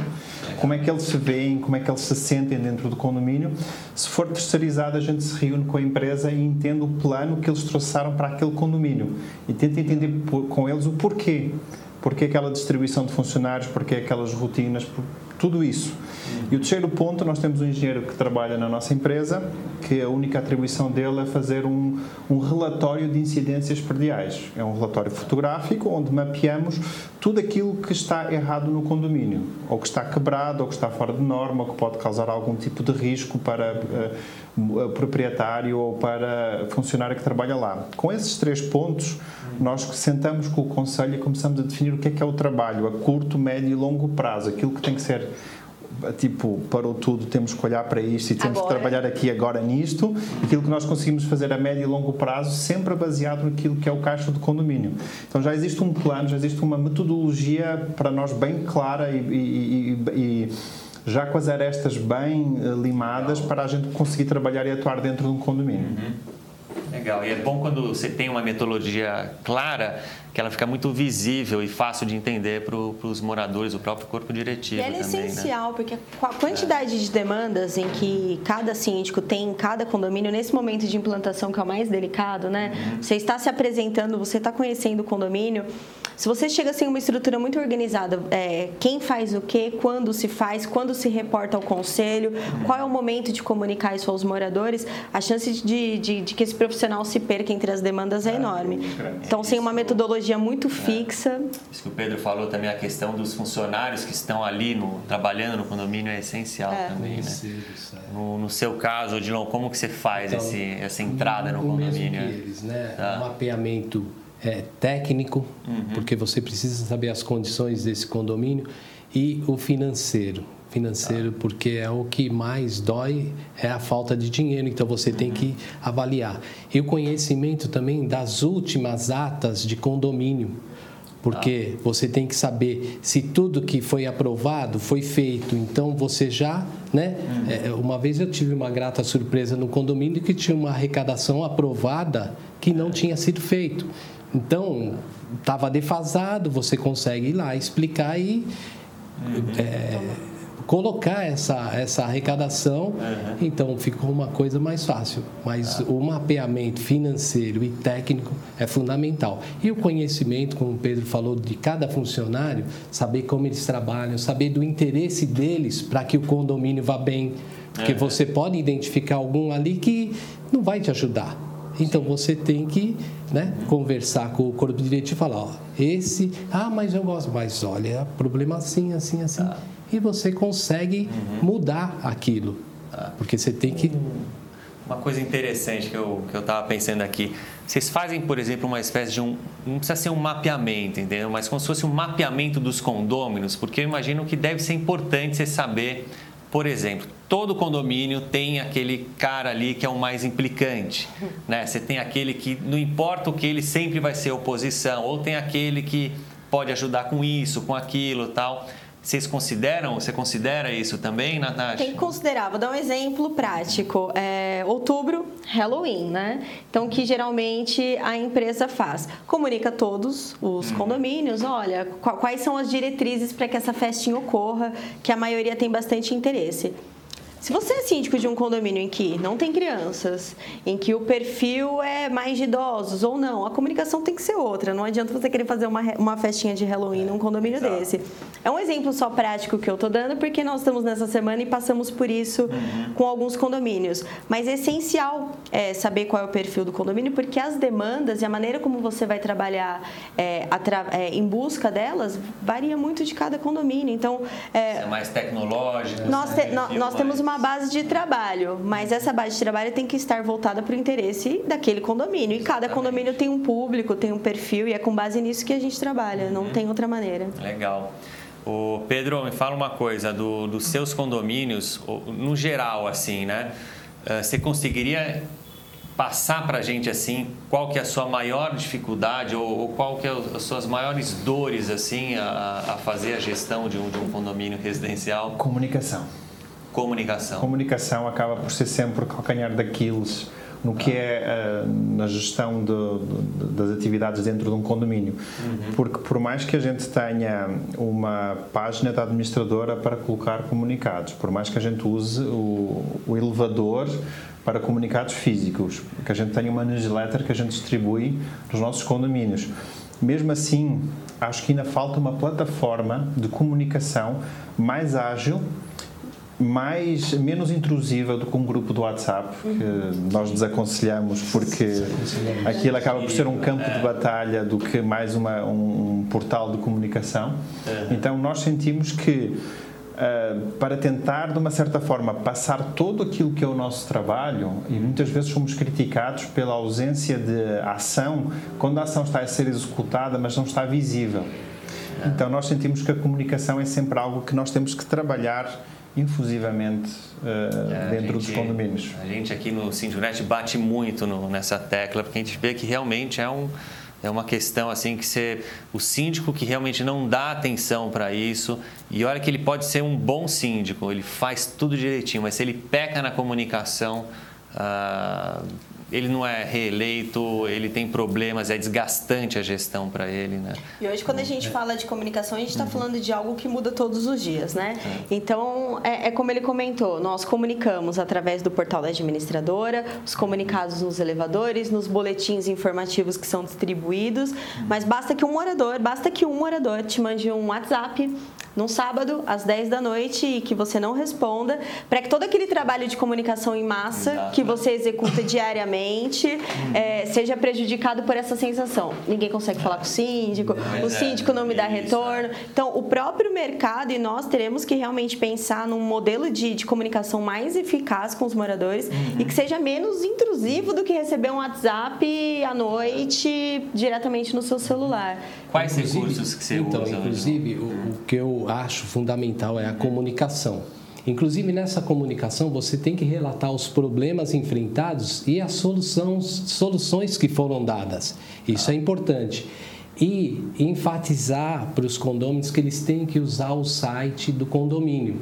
como é que eles se veem, como é que eles se sentem dentro do condomínio. Se for terceirizado, a gente se reúne com a empresa e entende o plano que eles trouxeram para aquele condomínio e tenta entender com eles o porquê. Porquê aquela distribuição de funcionários, porquê aquelas rotinas, tudo isso. E o terceiro ponto, nós temos um engenheiro que trabalha na nossa empresa, que a única atribuição dele é fazer um, um relatório de incidências perdiais. É um relatório fotográfico onde mapeamos tudo aquilo que está errado no condomínio, ou que está quebrado, ou que está fora de norma, ou que pode causar algum tipo de risco para uh, proprietário ou para funcionário que trabalha lá. Com esses três pontos, nós sentamos com o Conselho e começamos a definir o que é que é o trabalho a curto, médio e longo prazo, aquilo que tem que ser tipo, parou tudo, temos que olhar para isto e temos agora. que trabalhar aqui agora nisto, aquilo que nós conseguimos fazer a médio e longo prazo, sempre baseado naquilo que é o caixa do condomínio. Então já existe um plano, já existe uma metodologia para nós bem clara e, e, e, e já com as arestas bem eh, limadas para a gente conseguir trabalhar e atuar dentro de um condomínio. Uhum. Legal. E é bom quando você tem uma metodologia clara, que ela fica muito visível e fácil de entender para os moradores, o próprio corpo diretivo. E ela é também, né? essencial, né? porque a quantidade é. de demandas em que cada síndico tem em cada condomínio, nesse momento de implantação que é o mais delicado, né? Uhum. Você está se apresentando, você está conhecendo o condomínio. Se você chega sem uma estrutura muito organizada, é, quem faz o quê, quando se faz, quando se reporta ao conselho, qual é o momento de comunicar isso aos moradores, a chance de, de, de que esse profissional se perca entre as demandas é enorme. Então, sem uma metodologia muito é. fixa. Isso que o Pedro falou também, a questão dos funcionários que estão ali no, trabalhando no condomínio é essencial é. também, né? No, no, seu caso, Odilon, como que você faz então, esse, essa entrada no condomínio? Eles, né? Tá. mapeamento é, técnico, uhum. porque você precisa saber as condições desse condomínio, e o financeiro. Financeiro, porque é o que mais dói é a falta de dinheiro, então você tem que avaliar. E o conhecimento também das últimas atas de condomínio, porque você tem que saber se tudo que foi aprovado foi feito. Então você já, né? Uhum. É, uma vez eu tive uma grata surpresa no condomínio que tinha uma arrecadação aprovada que não tinha sido feito. Então, estava defasado, você consegue ir lá explicar e uhum. é, colocar essa, essa arrecadação, uhum. então ficou uma coisa mais fácil. Mas ah. o mapeamento financeiro e técnico é fundamental. E o conhecimento, como o Pedro falou, de cada funcionário, saber como eles trabalham, saber do interesse deles para que o condomínio vá bem. Porque uhum. você pode identificar algum ali que não vai te ajudar então você tem que né, conversar com o corpo diretivo e falar, ó, esse, ah, mas eu gosto, mas olha, problema assim, assim, assim. Ah. E você consegue uhum. mudar aquilo. Ah. Porque você tem que. Uma coisa interessante que eu que eu estava pensando aqui, vocês fazem, por exemplo, uma espécie de um, não precisa ser um mapeamento, entendeu? Mas como se fosse um mapeamento dos condôminos, porque eu imagino que deve ser importante você saber por exemplo, todo condomínio tem aquele cara ali que é o mais implicante, né? Você tem aquele que não importa o que ele sempre vai ser oposição, ou tem aquele que pode ajudar com isso, com aquilo, tal. Vocês consideram, você considera isso também, Natasha? Tem que considerar. Vou dar um exemplo prático. É, outubro, Halloween, né? Então, que geralmente a empresa faz? Comunica todos os uhum. condomínios, olha, quais são as diretrizes para que essa festinha ocorra, que a maioria tem bastante interesse. Se você é síndico de um condomínio em que não tem crianças, em que o perfil é mais de idosos ou não, a comunicação tem que ser outra. Não adianta você querer fazer uma, uma festinha de Halloween num condomínio Exato. desse. É um exemplo só prático que eu estou dando, porque nós estamos nessa semana e passamos por isso uhum. com alguns condomínios. Mas é essencial é, saber qual é o perfil do condomínio, porque as demandas e a maneira como você vai trabalhar é, é, em busca delas varia muito de cada condomínio. Então, é, é mais tecnológico. Nós, te, nós, nós temos uma uma base de trabalho, mas essa base de trabalho tem que estar voltada para o interesse daquele condomínio. E cada condomínio tem um público, tem um perfil, e é com base nisso que a gente trabalha, uhum. não tem outra maneira. Legal. O Pedro, me fala uma coisa, do, dos seus condomínios, no geral, assim, né? Eh, você conseguiria passar para a gente assim qual que é a sua maior dificuldade ou, ou qual que é as suas maiores dores assim a, a fazer a gestão de um, de um condomínio residencial? Comunicação. Comunicação. Comunicação acaba por ser sempre o calcanhar daqueles no que é uh, na gestão de, de, das atividades dentro de um condomínio. Uhum. Porque por mais que a gente tenha uma página da administradora para colocar comunicados, por mais que a gente use o, o elevador para comunicados físicos, que a gente tenha uma newsletter que a gente distribui nos nossos condomínios, mesmo assim acho que ainda falta uma plataforma de comunicação mais ágil mais menos intrusiva do que um grupo do WhatsApp que nós desaconselhamos porque aquilo acaba por ser um campo de batalha do que mais uma, um, um portal de comunicação. Então nós sentimos que Uh, para tentar, de uma certa forma, passar todo aquilo que é o nosso trabalho, e muitas vezes somos criticados pela ausência de ação, quando a ação está a ser executada, mas não está visível. Então, nós sentimos que a comunicação é sempre algo que nós temos que trabalhar infusivamente uh, dentro gente, dos condomínios. A gente aqui no Sindionet bate muito no, nessa tecla, porque a gente vê que realmente é um é uma questão assim que você, o síndico que realmente não dá atenção para isso e olha que ele pode ser um bom síndico, ele faz tudo direitinho, mas se ele peca na comunicação, uh, ele não é reeleito, ele tem problemas, é desgastante a gestão para ele, né? E hoje quando a gente é. fala de comunicação, a gente está uhum. falando de algo que muda todos os dias, né? É. Então, é, é, como ele comentou, nós comunicamos através do portal da administradora, os comunicados nos elevadores, nos boletins informativos que são distribuídos, mas basta que um morador, basta que um morador te mande um WhatsApp num sábado, às 10 da noite, e que você não responda, para que todo aquele trabalho de comunicação em massa Exato. que você executa diariamente é, seja prejudicado por essa sensação. Ninguém consegue falar com o síndico, o é, síndico não me dá retorno. Então, o próprio mercado e nós teremos que realmente pensar num modelo de, de comunicação mais eficaz com os moradores uhum. e que seja menos intrusivo do que receber um WhatsApp à noite diretamente no seu celular. Quais recursos que você então, usa? Inclusive, o, o que eu acho fundamental é a comunicação. Inclusive nessa comunicação você tem que relatar os problemas enfrentados e as soluções, soluções que foram dadas. Isso é importante. E enfatizar para os condôminos que eles têm que usar o site do condomínio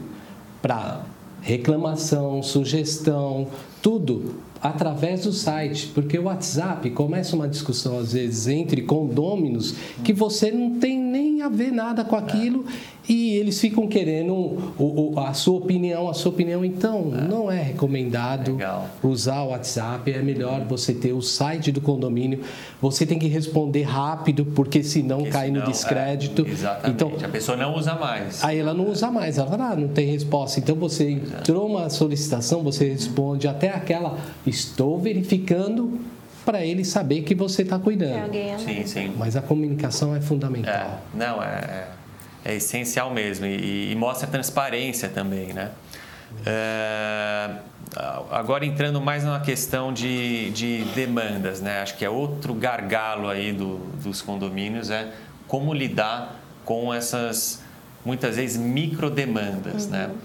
para reclamação, sugestão, tudo através do site, porque o WhatsApp começa uma discussão às vezes entre condôminos que você não tem nem a ver nada com aquilo e eles ficam querendo o, o, a sua opinião, a sua opinião. Então, é. não é recomendado Legal. usar o WhatsApp. É melhor você ter o site do condomínio. Você tem que responder rápido, porque senão porque cai senão, no descrédito. É, exatamente. Então, a pessoa não usa mais. Aí ela não usa mais. Ela fala, ah, não tem resposta. Então, você entrou uma solicitação, você responde até aquela, estou verificando para ele saber que você está cuidando. Sim, sim. Mas a comunicação é fundamental. É, não, é, é é essencial mesmo e, e mostra transparência também, né? É, agora entrando mais na questão de, de, demandas, né? Acho que é outro gargalo aí do, dos condomínios é como lidar com essas muitas vezes micro demandas, né? uhum. né?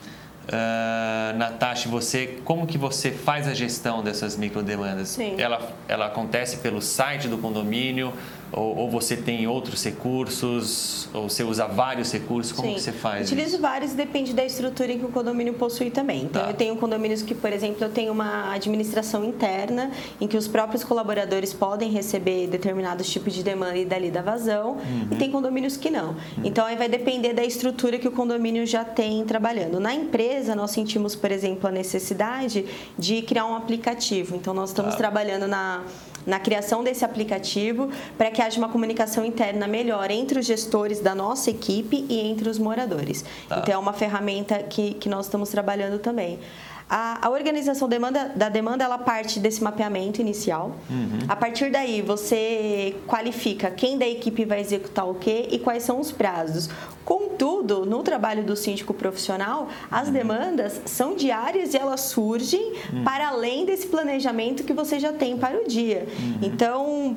Uh, Natasha, você, como que você faz a gestão dessas microdemandas? Sim. Ela, ela acontece pelo site do condomínio ou, ou, você tem outros recursos ou você usa vários recursos? Como Sim. que você faz? Utilizo isso? vários, depende da estrutura que o condomínio possui também. Então, tá. eu tenho condomínios que, por exemplo, eu tenho uma administração interna em que os próprios colaboradores podem receber determinados tipos de demanda e dali da vazão uhum. e tem condomínios que não. Uhum. Então, aí vai depender da estrutura que o condomínio já tem trabalhando. Na empresa nós sentimos, por exemplo, a necessidade de criar um aplicativo. Então, nós estamos tá. trabalhando na, na criação desse aplicativo para que haja uma comunicação interna melhor entre os gestores da nossa equipe e entre os moradores. Tá. Então, é uma ferramenta que, que nós estamos trabalhando também. A, a organização demanda, da demanda ela parte desse mapeamento inicial. Uhum. A partir daí, você qualifica quem da equipe vai executar o quê e quais são os prazos. Contudo, no trabalho do síndico profissional, as uhum. demandas são diárias e elas surgem uhum. para além desse planejamento que você já tem para o dia. Uhum. Então,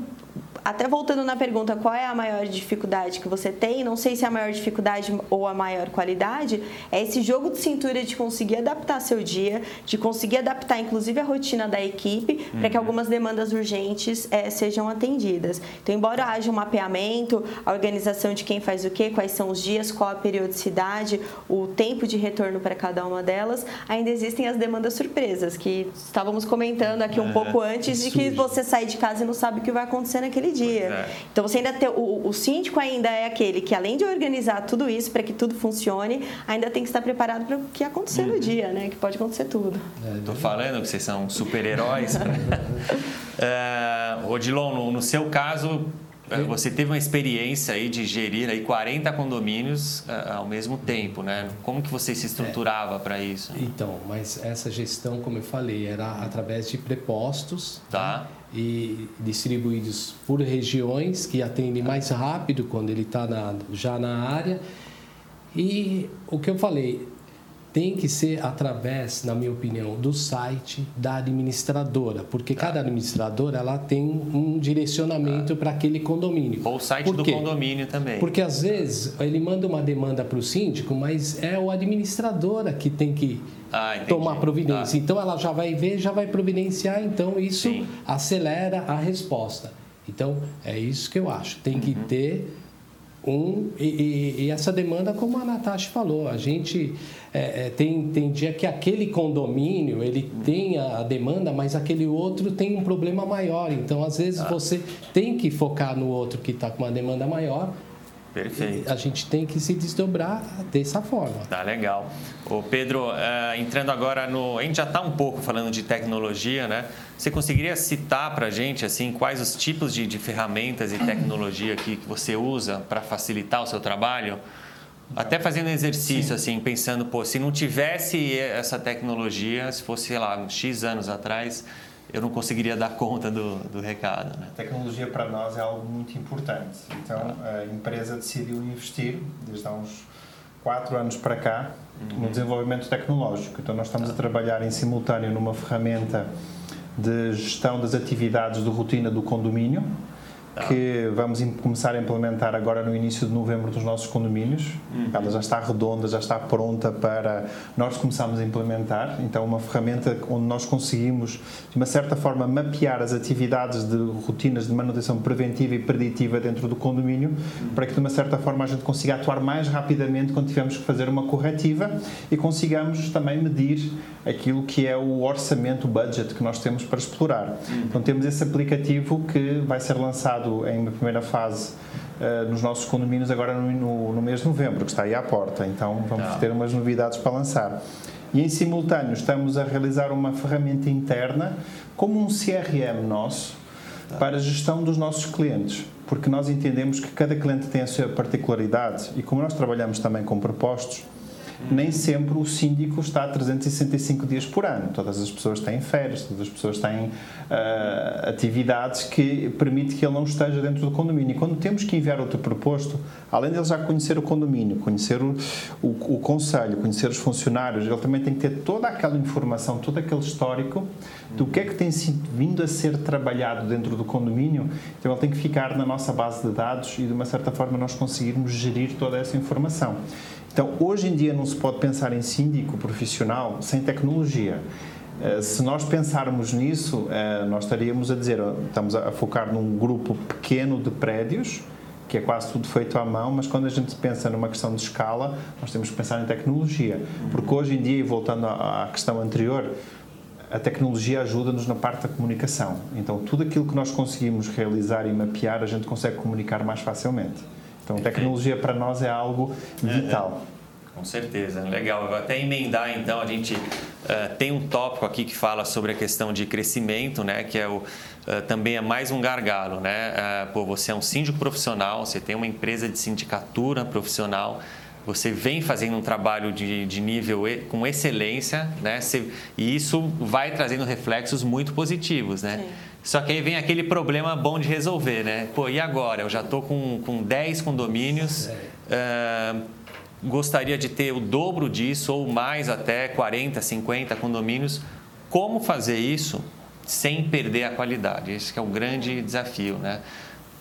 até voltando na pergunta, qual é a maior dificuldade que você tem? Não sei se é a maior dificuldade ou a maior qualidade, é esse jogo de cintura de conseguir adaptar seu dia, de conseguir adaptar inclusive a rotina da equipe uhum. para que algumas demandas urgentes é, sejam atendidas. Então, embora haja um mapeamento, a organização de quem faz o quê, quais são os dias, qual a periodicidade, o tempo de retorno para cada uma delas, ainda existem as demandas surpresas que estávamos comentando aqui um é, pouco antes de que você sai de casa e não sabe o que vai acontecer naquele dia. É. Então você ainda tem o, o síndico ainda é aquele que além de organizar tudo isso para que tudo funcione, ainda tem que estar preparado para o que acontecer uhum. no dia, né? Que pode acontecer tudo. Estou é, falando que vocês são super-heróis. é, Odilon, no, no seu caso, você teve uma experiência aí de gerir aí 40 condomínios uh, ao mesmo tempo, né? Como que você se estruturava é. para isso? Então, mas essa gestão, como eu falei, era através de prepostos tá. Né? e distribuídos por regiões que atendem mais rápido quando ele está já na área. E o que eu falei, tem que ser através, na minha opinião, do site da administradora, porque tá. cada administradora ela tem um direcionamento tá. para aquele condomínio. Ou o site do condomínio também. Porque às vezes ele manda uma demanda para o síndico, mas é o administradora que tem que ah, tomar providência. Ah. Então ela já vai ver, já vai providenciar, então isso Sim. acelera a resposta. Então é isso que eu acho. Tem que uhum. ter um e, e, e, essa demanda, como a Natasha falou, a gente é, é, tem, tem dia que aquele condomínio ele tem a demanda, mas aquele outro tem um problema maior. Então, às vezes, ah. você tem que focar no outro que está com uma demanda maior Perfeito. A gente tem que se desdobrar dessa forma. Tá legal. O Pedro, uh, entrando agora no, a gente já está um pouco falando de tecnologia, né? Você conseguiria citar para a gente assim quais os tipos de, de ferramentas e tecnologia que, que você usa para facilitar o seu trabalho? Até fazendo exercício, Sim. assim, pensando, pô, se não tivesse essa tecnologia, se fosse, sei lá, X anos atrás, eu não conseguiria dar conta do, do recado. Né? A tecnologia para nós é algo muito importante. Então, a empresa decidiu investir, desde há uns quatro anos para cá, uhum. no desenvolvimento tecnológico. Então, nós estamos a trabalhar em simultâneo numa ferramenta de gestão das atividades de rotina do condomínio, que vamos começar a implementar agora no início de novembro dos nossos condomínios. Uhum. Ela já está redonda, já está pronta para nós começarmos a implementar. Então, uma ferramenta onde nós conseguimos, de uma certa forma, mapear as atividades de rotinas de manutenção preventiva e preditiva dentro do condomínio, uhum. para que, de uma certa forma, a gente consiga atuar mais rapidamente quando tivermos que fazer uma corretiva e consigamos também medir aquilo que é o orçamento, o budget que nós temos para explorar. Uhum. Então, temos esse aplicativo que vai ser lançado lançado em primeira fase uh, nos nossos condomínios agora no, no, no, mês de novembro, que está aí à porta. Então vamos Não. ter umas novidades para lançar. E em simultâneo estamos a realizar uma ferramenta interna, como um CRM nosso, tá. para a gestão dos nossos clientes. Porque nós entendemos que cada cliente tem a sua particularidade e como nós trabalhamos também com propostos, nem sempre o síndico está 365 dias por ano. Todas as pessoas têm férias, todas as pessoas têm uh, atividades que permitem que ele não esteja dentro do condomínio. E quando temos que enviar outro proposto, além de ele já conhecer o condomínio, conhecer o, o, o conselho, conhecer os funcionários, ele também tem que ter toda aquela informação, todo aquele histórico do que é que tem sido, vindo a ser trabalhado dentro do condomínio. Então ele tem que ficar na nossa base de dados e de uma certa forma nós conseguirmos gerir toda essa informação. Então, hoje em dia não se pode pensar em síndico profissional sem tecnologia. Eh, se nós pensarmos nisso, eh, nós estaríamos a dizer, estamos a focar num grupo pequeno de prédios, que é quase tudo feito à mão, mas quando a gente pensa numa questão de escala, nós temos que pensar em tecnologia. Porque hoje em dia, e voltando à questão anterior, a tecnologia ajuda-nos na parte da comunicação. Então, tudo aquilo que nós conseguimos realizar e mapear, a gente consegue comunicar mais facilmente. Então, tecnologia para nós é algo vital. É, é. Com certeza, legal. Eu vou até emendar então, a gente uh, tem um tópico aqui que fala sobre a questão de crescimento, né? Que é o, uh, também é mais um gargalo, né? Uh, pô, você é um síndico profissional, você tem uma empresa de sindicatura profissional, você vem fazendo um trabalho de, de nível com excelência, né? Você, e isso vai trazendo reflexos muito positivos, né? Sim. Só que aí vem aquele problema bom de resolver, né? Pô, e agora? Eu já estou com, com 10 condomínios, uh, gostaria de ter o dobro disso ou mais até 40, 50 condomínios. Como fazer isso sem perder a qualidade? Esse é o grande desafio, né?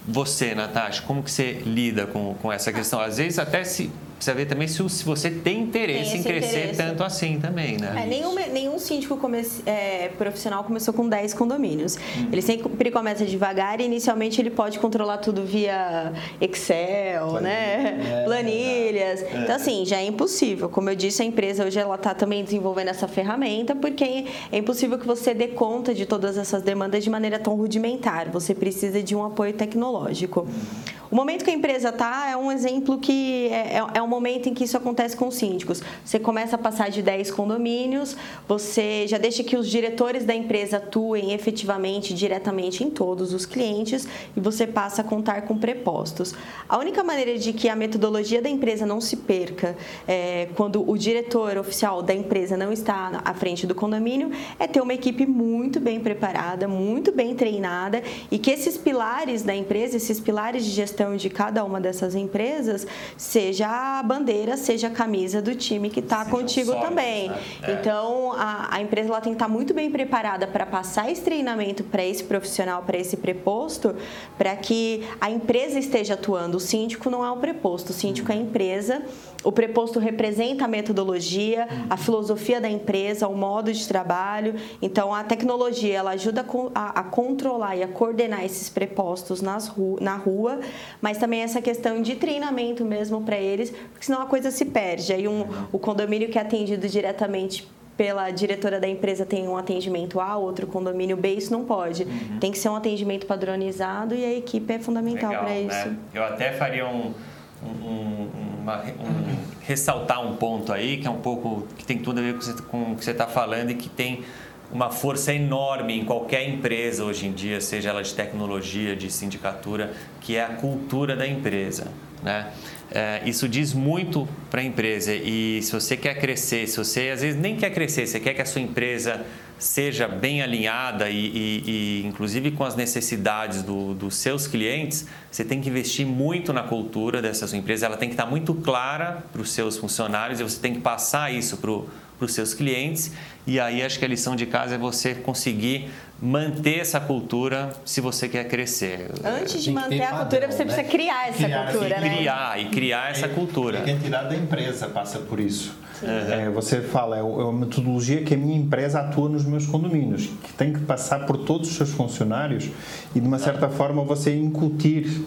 Você, Natasha, como que você lida com, com essa questão? Às vezes até se precisa ver também se, se você tem interesse tem em crescer interesse. tanto assim também, né? É, nenhum, nenhum síndico é, profissional começou com 10 condomínios. Hum. Ele sempre começa devagar e inicialmente ele pode controlar tudo via Excel, Planilha. né? É, Planilhas. É. Então, assim, já é impossível. Como eu disse, a empresa hoje ela está também desenvolvendo essa ferramenta porque é impossível que você dê conta de todas essas demandas de maneira tão rudimentar. Você precisa de um apoio tecnológico. Hum. O momento que a empresa está é um exemplo que é, é, é um momento em que isso acontece com os síndicos. Você começa a passar de 10 condomínios, você já deixa que os diretores da empresa atuem efetivamente, diretamente em todos os clientes e você passa a contar com prepostos. A única maneira de que a metodologia da empresa não se perca é, quando o diretor oficial da empresa não está à frente do condomínio é ter uma equipe muito bem preparada, muito bem treinada e que esses pilares da empresa, esses pilares de gestão de cada uma dessas empresas, seja a bandeira, seja a camisa do time que está contigo sólidos, também. Né? É. Então, a, a, empresa ela tem que estar tá muito bem preparada para passar esse treinamento para esse profissional, para esse preposto, para que a empresa esteja atuando. O síndico não é o preposto, o síndico é a empresa. O preposto representa a metodologia, a filosofia da empresa, o modo de trabalho. Então, a tecnologia ela ajuda a, a controlar e a coordenar esses prepostos nas ru na rua, mas também essa questão de treinamento mesmo para eles, porque senão a coisa se perde. Aí um, o condomínio que é atendido diretamente pela diretora da empresa tem um atendimento A, outro condomínio B, isso não pode. Uhum. Tem que ser um atendimento padronizado e a equipe é fundamental para isso. Né? Eu até faria um, um, uma, um, ressaltar um ponto aí que é um pouco que tem tudo a ver com o que você está falando e que tem uma força enorme em qualquer empresa hoje em dia, seja ela de tecnologia, de sindicatura, que é a cultura da empresa. Né? É, isso diz muito para a empresa e se você quer crescer, se você às vezes nem quer crescer, você quer que a sua empresa seja bem alinhada e, e, e inclusive com as necessidades do, dos seus clientes, você tem que investir muito na cultura dessa sua empresa, ela tem que estar muito clara para os seus funcionários e você tem que passar isso para os seus clientes. E aí acho que a lição de casa é você conseguir manter essa cultura se você quer crescer. Antes de manter a padrão, cultura, você né? precisa criar essa criar, cultura, né? Criar e criar essa cultura. a entidade da empresa passa por isso. É, você fala, é, é uma metodologia que a minha empresa atua nos meus condomínios, que tem que passar por todos os seus funcionários e de uma certa forma você incutir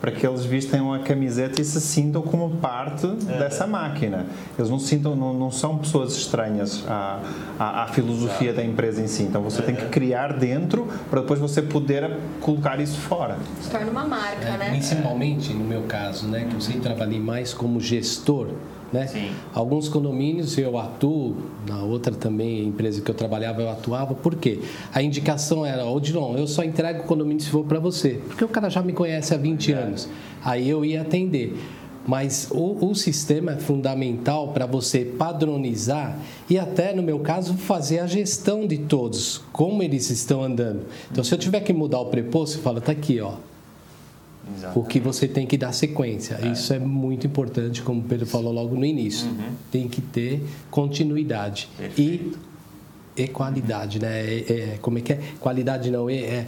para que eles vistam a camiseta e se sintam como parte é. dessa máquina. Eles não sintam, não, não são pessoas estranhas à, à, à filosofia Exato. da empresa em si. Então você é. tem que é. criar dentro para depois você poder colocar isso fora. Se torna uma marca, é, né? Principalmente no meu caso, né, que eu sempre trabalhei mais como gestor né? Sim. Alguns condomínios eu atuo, na outra também, empresa que eu trabalhava, eu atuava. Por quê? A indicação era, Odilon, eu só entrego o condomínio se for para você. Porque o cara já me conhece há 20 é. anos. Aí eu ia atender. Mas o, o sistema é fundamental para você padronizar e até, no meu caso, fazer a gestão de todos, como eles estão andando. Então, se eu tiver que mudar o preposto, fala, tá aqui, ó Exatamente. Porque você tem que dar sequência. É. Isso é muito importante, como o Pedro falou logo no início. Uhum. Tem que ter continuidade. Perfeito. E, e qualidade, né? É, é, como é que é? Qualidade não, é,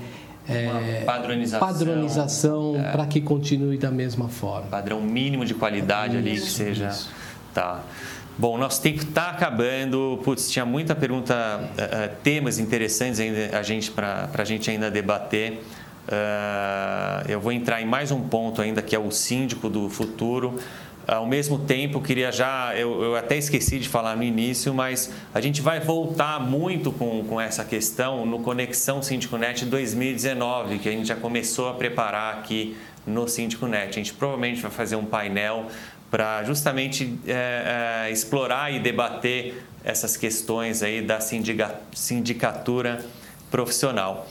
é padronização, padronização é. para que continue da mesma forma. Padrão mínimo de qualidade isso, ali que seja. Isso. Tá. Bom, nosso tempo está acabando. Putz, tinha muita pergunta, uh, temas interessantes ainda a gente para a gente ainda debater. Uh, eu vou entrar em mais um ponto ainda que é o síndico do futuro. Ao mesmo tempo, queria já, eu, eu, até esqueci de falar no início, mas a gente vai voltar muito com, com essa questão no Conexão Síndico Net 2019, que a gente já começou a preparar aqui no Síndico Net. A gente provavelmente vai fazer um painel para justamente é, é, explorar e debater essas questões aí da sindicatura profissional.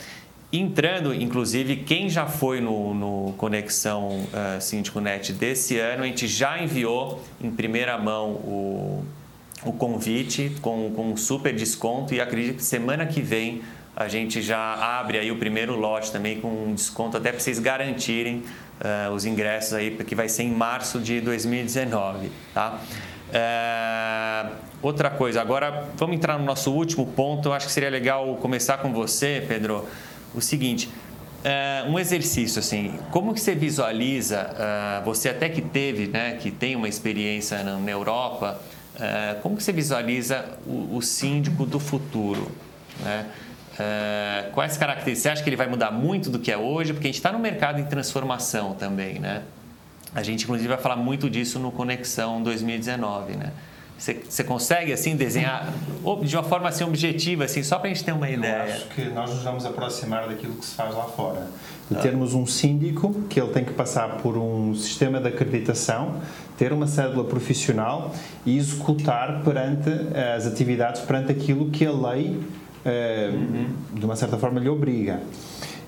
Entrando, inclusive, quem já foi no, no Conexão uh, Síndico Net desse ano, a gente já enviou em primeira mão o, o convite com, com um super desconto e acredito que semana que vem a gente já abre aí o primeiro lote também com um desconto até para vocês garantirem uh, os ingressos aí, que vai ser em março de 2019, tá? Uh, outra coisa, agora vamos entrar no nosso último ponto. Eu acho que seria legal começar com você, Pedro o seguinte, é, um exercício assim, como que você visualiza, uh, você até que teve, né, que tem uma experiência na, na Europa, uh, como que você visualiza o, o síndico do futuro? Né? Uh, quais características? Você acha que ele vai mudar muito do que é hoje? Porque a gente está no mercado em transformação também, né? A gente, inclusive, vai falar muito disso no Conexão 2019, né? Você, consegue assim desenhar de uma forma assim objetiva, assim, só para a gente ter uma ideia? Eu acho que nós nos vamos aproximar daquilo que se faz lá fora. De ah. termos um síndico que ele tem que passar por um sistema de acreditação, ter uma cédula profissional e executar perante eh, as atividades perante aquilo que a lei, eh, uhum. de uma certa forma, lhe obriga.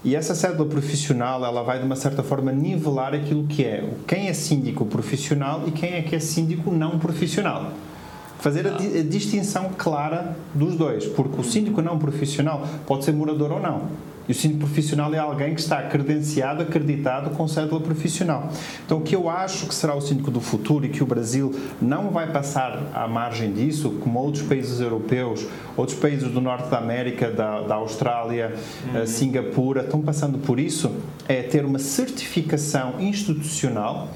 E essa cédula profissional, ela vai de uma certa forma nivelar aquilo que é quem é síndico profissional e quem é que é síndico não profissional fazer a, a, distinção clara dos dois, porque o síndico não profissional pode ser morador ou não. E o síndico profissional é alguém que está credenciado, acreditado com cédula profissional. Então, o que eu acho que será o síndico do futuro e que o Brasil não vai passar à margem disso, como outros países europeus, outros países do norte da América, da, da Austrália, uhum. Singapura, estão passando por isso, é ter uma certificação institucional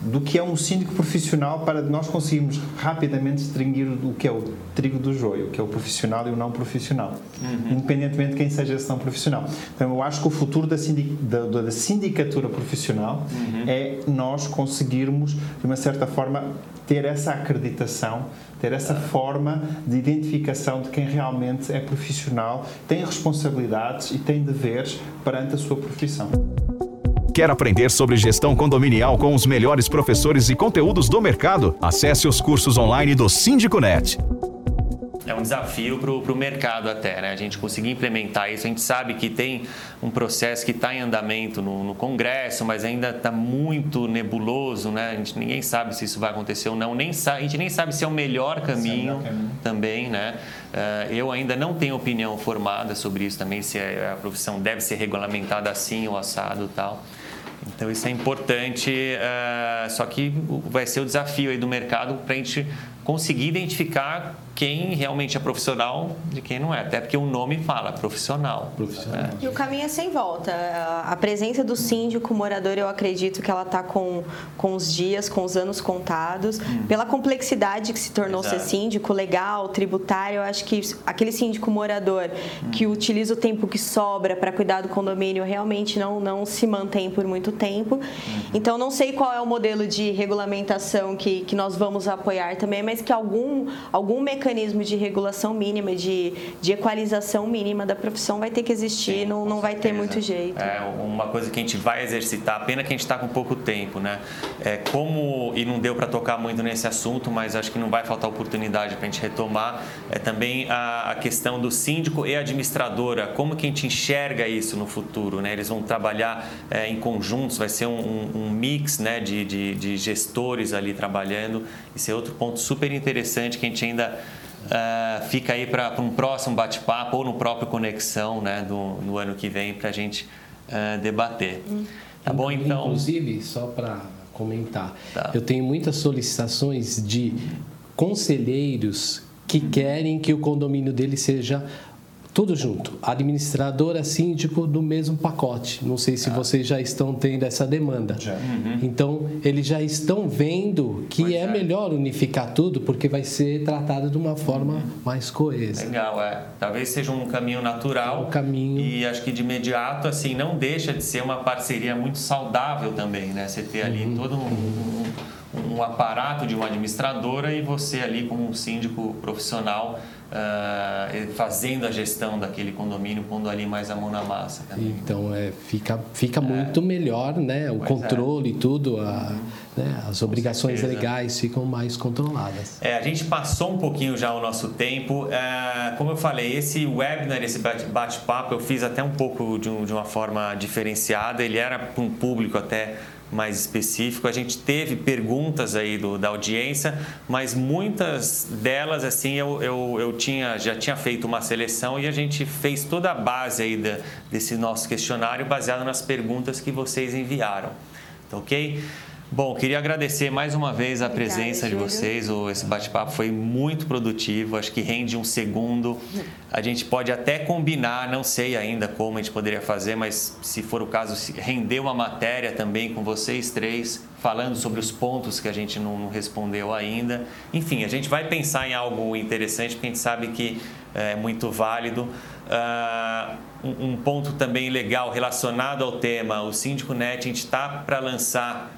do que é um síndico profissional para nós conseguirmos rapidamente distinguir o que é o trigo do joio, o que é o profissional e o não profissional, uhum. independentemente de quem seja esse não profissional. Então, eu acho que o futuro da, sindic, da, da sindicatura profissional uhum. é nós conseguirmos, de uma certa forma, ter essa acreditação, ter essa forma de identificação de quem realmente é profissional, tem responsabilidades e tem deveres perante a sua profissão. Quer aprender sobre gestão condominial com os melhores professores e conteúdos do mercado? Acesse os cursos online do Síndico Net é um desafio para o mercado até, né? A gente conseguir implementar isso. A gente sabe que tem um processo que está em andamento no, no, Congresso, mas ainda está muito nebuloso, né? A gente, ninguém sabe se isso vai acontecer ou não. Nem a gente nem sabe se é o melhor caminho, é o melhor caminho. também, né? Uh, eu ainda não tenho opinião formada sobre isso também, se a profissão deve ser regulamentada assim ou assado e tal. Então isso é importante, uh, só que vai ser o desafio aí do mercado para a gente conseguir identificar quem realmente é profissional de quem não é. Até porque o nome fala profissional. profissional. É. E o caminho é sem volta. A presença do síndico morador, eu acredito que ela está com, com os dias, com os anos contados. Hum. Pela complexidade que se tornou Exato. ser síndico, legal, tributário, eu acho que aquele síndico morador hum. que utiliza o tempo que sobra para cuidar do condomínio realmente não, não se mantém por muito tempo. Hum. Então, não sei qual é o modelo de regulamentação que, que nós vamos apoiar também, mas que algum, algum mecanismo mecanismo de regulação mínima, de, de equalização mínima da profissão vai ter que existir, Sim, não, não vai ter muito jeito. É uma coisa que a gente vai exercitar, pena que a gente está com pouco tempo, né? É, como, e não deu para tocar muito nesse assunto, mas acho que não vai faltar oportunidade para a gente retomar, é também a, a, questão do síndico e administradora, como que a gente enxerga isso no futuro, né? Eles vão trabalhar é, em conjuntos, vai ser um, um, um mix né, de, de, de gestores ali trabalhando, isso é outro ponto super interessante que a gente ainda Uh, fica aí para um próximo bate-papo ou no próprio Conexão né, do, no ano que vem para a gente uh, debater. Hum. Tá bom, então? Inclusive, só para comentar, tá. eu tenho muitas solicitações de conselheiros que querem que o condomínio dele seja tudo junto. Administradora, síndico do mesmo pacote. Não sei se ah. vocês já estão tendo essa demanda. Já. Uhum. Então, eles já estão vendo que é, é, melhor unificar tudo porque vai ser tratado de uma forma uhum. mais coesa. Legal, é. Talvez seja um caminho natural. Um caminho. E acho que de imediato, assim, não deixa de ser uma parceria muito saudável também, né? Você ter ali uhum. todo um, um, um aparato de uma administradora e você ali como um síndico profissional uh, fazendo a gestão daquele condomínio, pondo ali mais a mão na massa. Também. Então, é, fica, fica é. muito melhor, né? O pois controle e é. tudo, a, né? as obrigações legais ficam mais controladas. É, a gente passou um pouquinho já o nosso tempo. Uh, como eu falei, esse webinar, esse bate-papo, eu fiz até um pouco de, um, de uma forma diferenciada. Ele era para um público até mais específico. A gente teve perguntas aí do, da audiência, mas muitas delas assim eu, eu, eu tinha, já tinha feito uma seleção e a gente fez toda a base aí da, desse nosso questionário baseado nas perguntas que vocês enviaram. Tá ok? Bom, queria agradecer mais uma vez a Obrigada, presença Júlio. de vocês. Esse bate-papo foi muito produtivo, acho que rende um segundo. A gente pode até combinar, não sei ainda como a gente poderia fazer, mas se for o caso, render uma matéria também com vocês três, falando sobre os pontos que a gente não respondeu ainda. Enfim, a gente vai pensar em algo interessante, porque a gente sabe que é muito válido. Uh, um, um ponto também legal relacionado ao tema, o Síndico Net, a gente está para lançar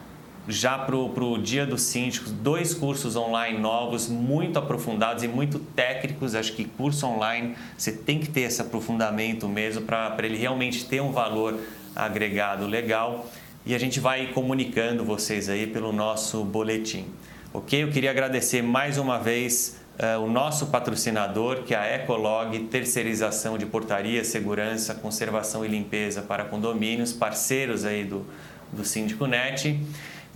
já para o Dia dos Síndicos, dois cursos online novos, muito aprofundados e muito técnicos. Acho que curso online você tem que ter esse aprofundamento mesmo para ele realmente ter um valor agregado legal. E a gente vai comunicando vocês aí pelo nosso boletim. Ok? Eu queria agradecer mais uma vez uh, o nosso patrocinador, que é a Ecolog, terceirização de portaria, segurança, conservação e limpeza para condomínios, parceiros aí do, do Síndico Net.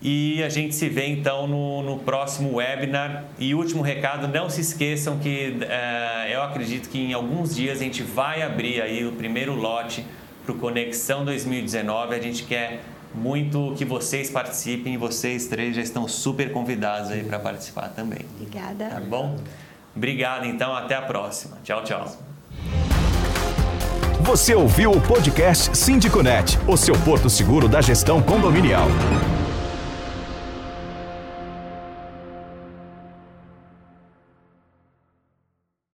E a gente se vê então no, no próximo webinar. E último recado, não se esqueçam que uh, eu acredito que em alguns dias a gente vai abrir aí o primeiro lote para o Conexão 2019. A gente quer muito que vocês participem. Vocês três já estão super convidados aí para participar também. Obrigada. Tá bom? Obrigado, então. Até a próxima. Tchau, tchau. Você ouviu o podcast Síndico Net, o seu porto seguro da gestão condominial.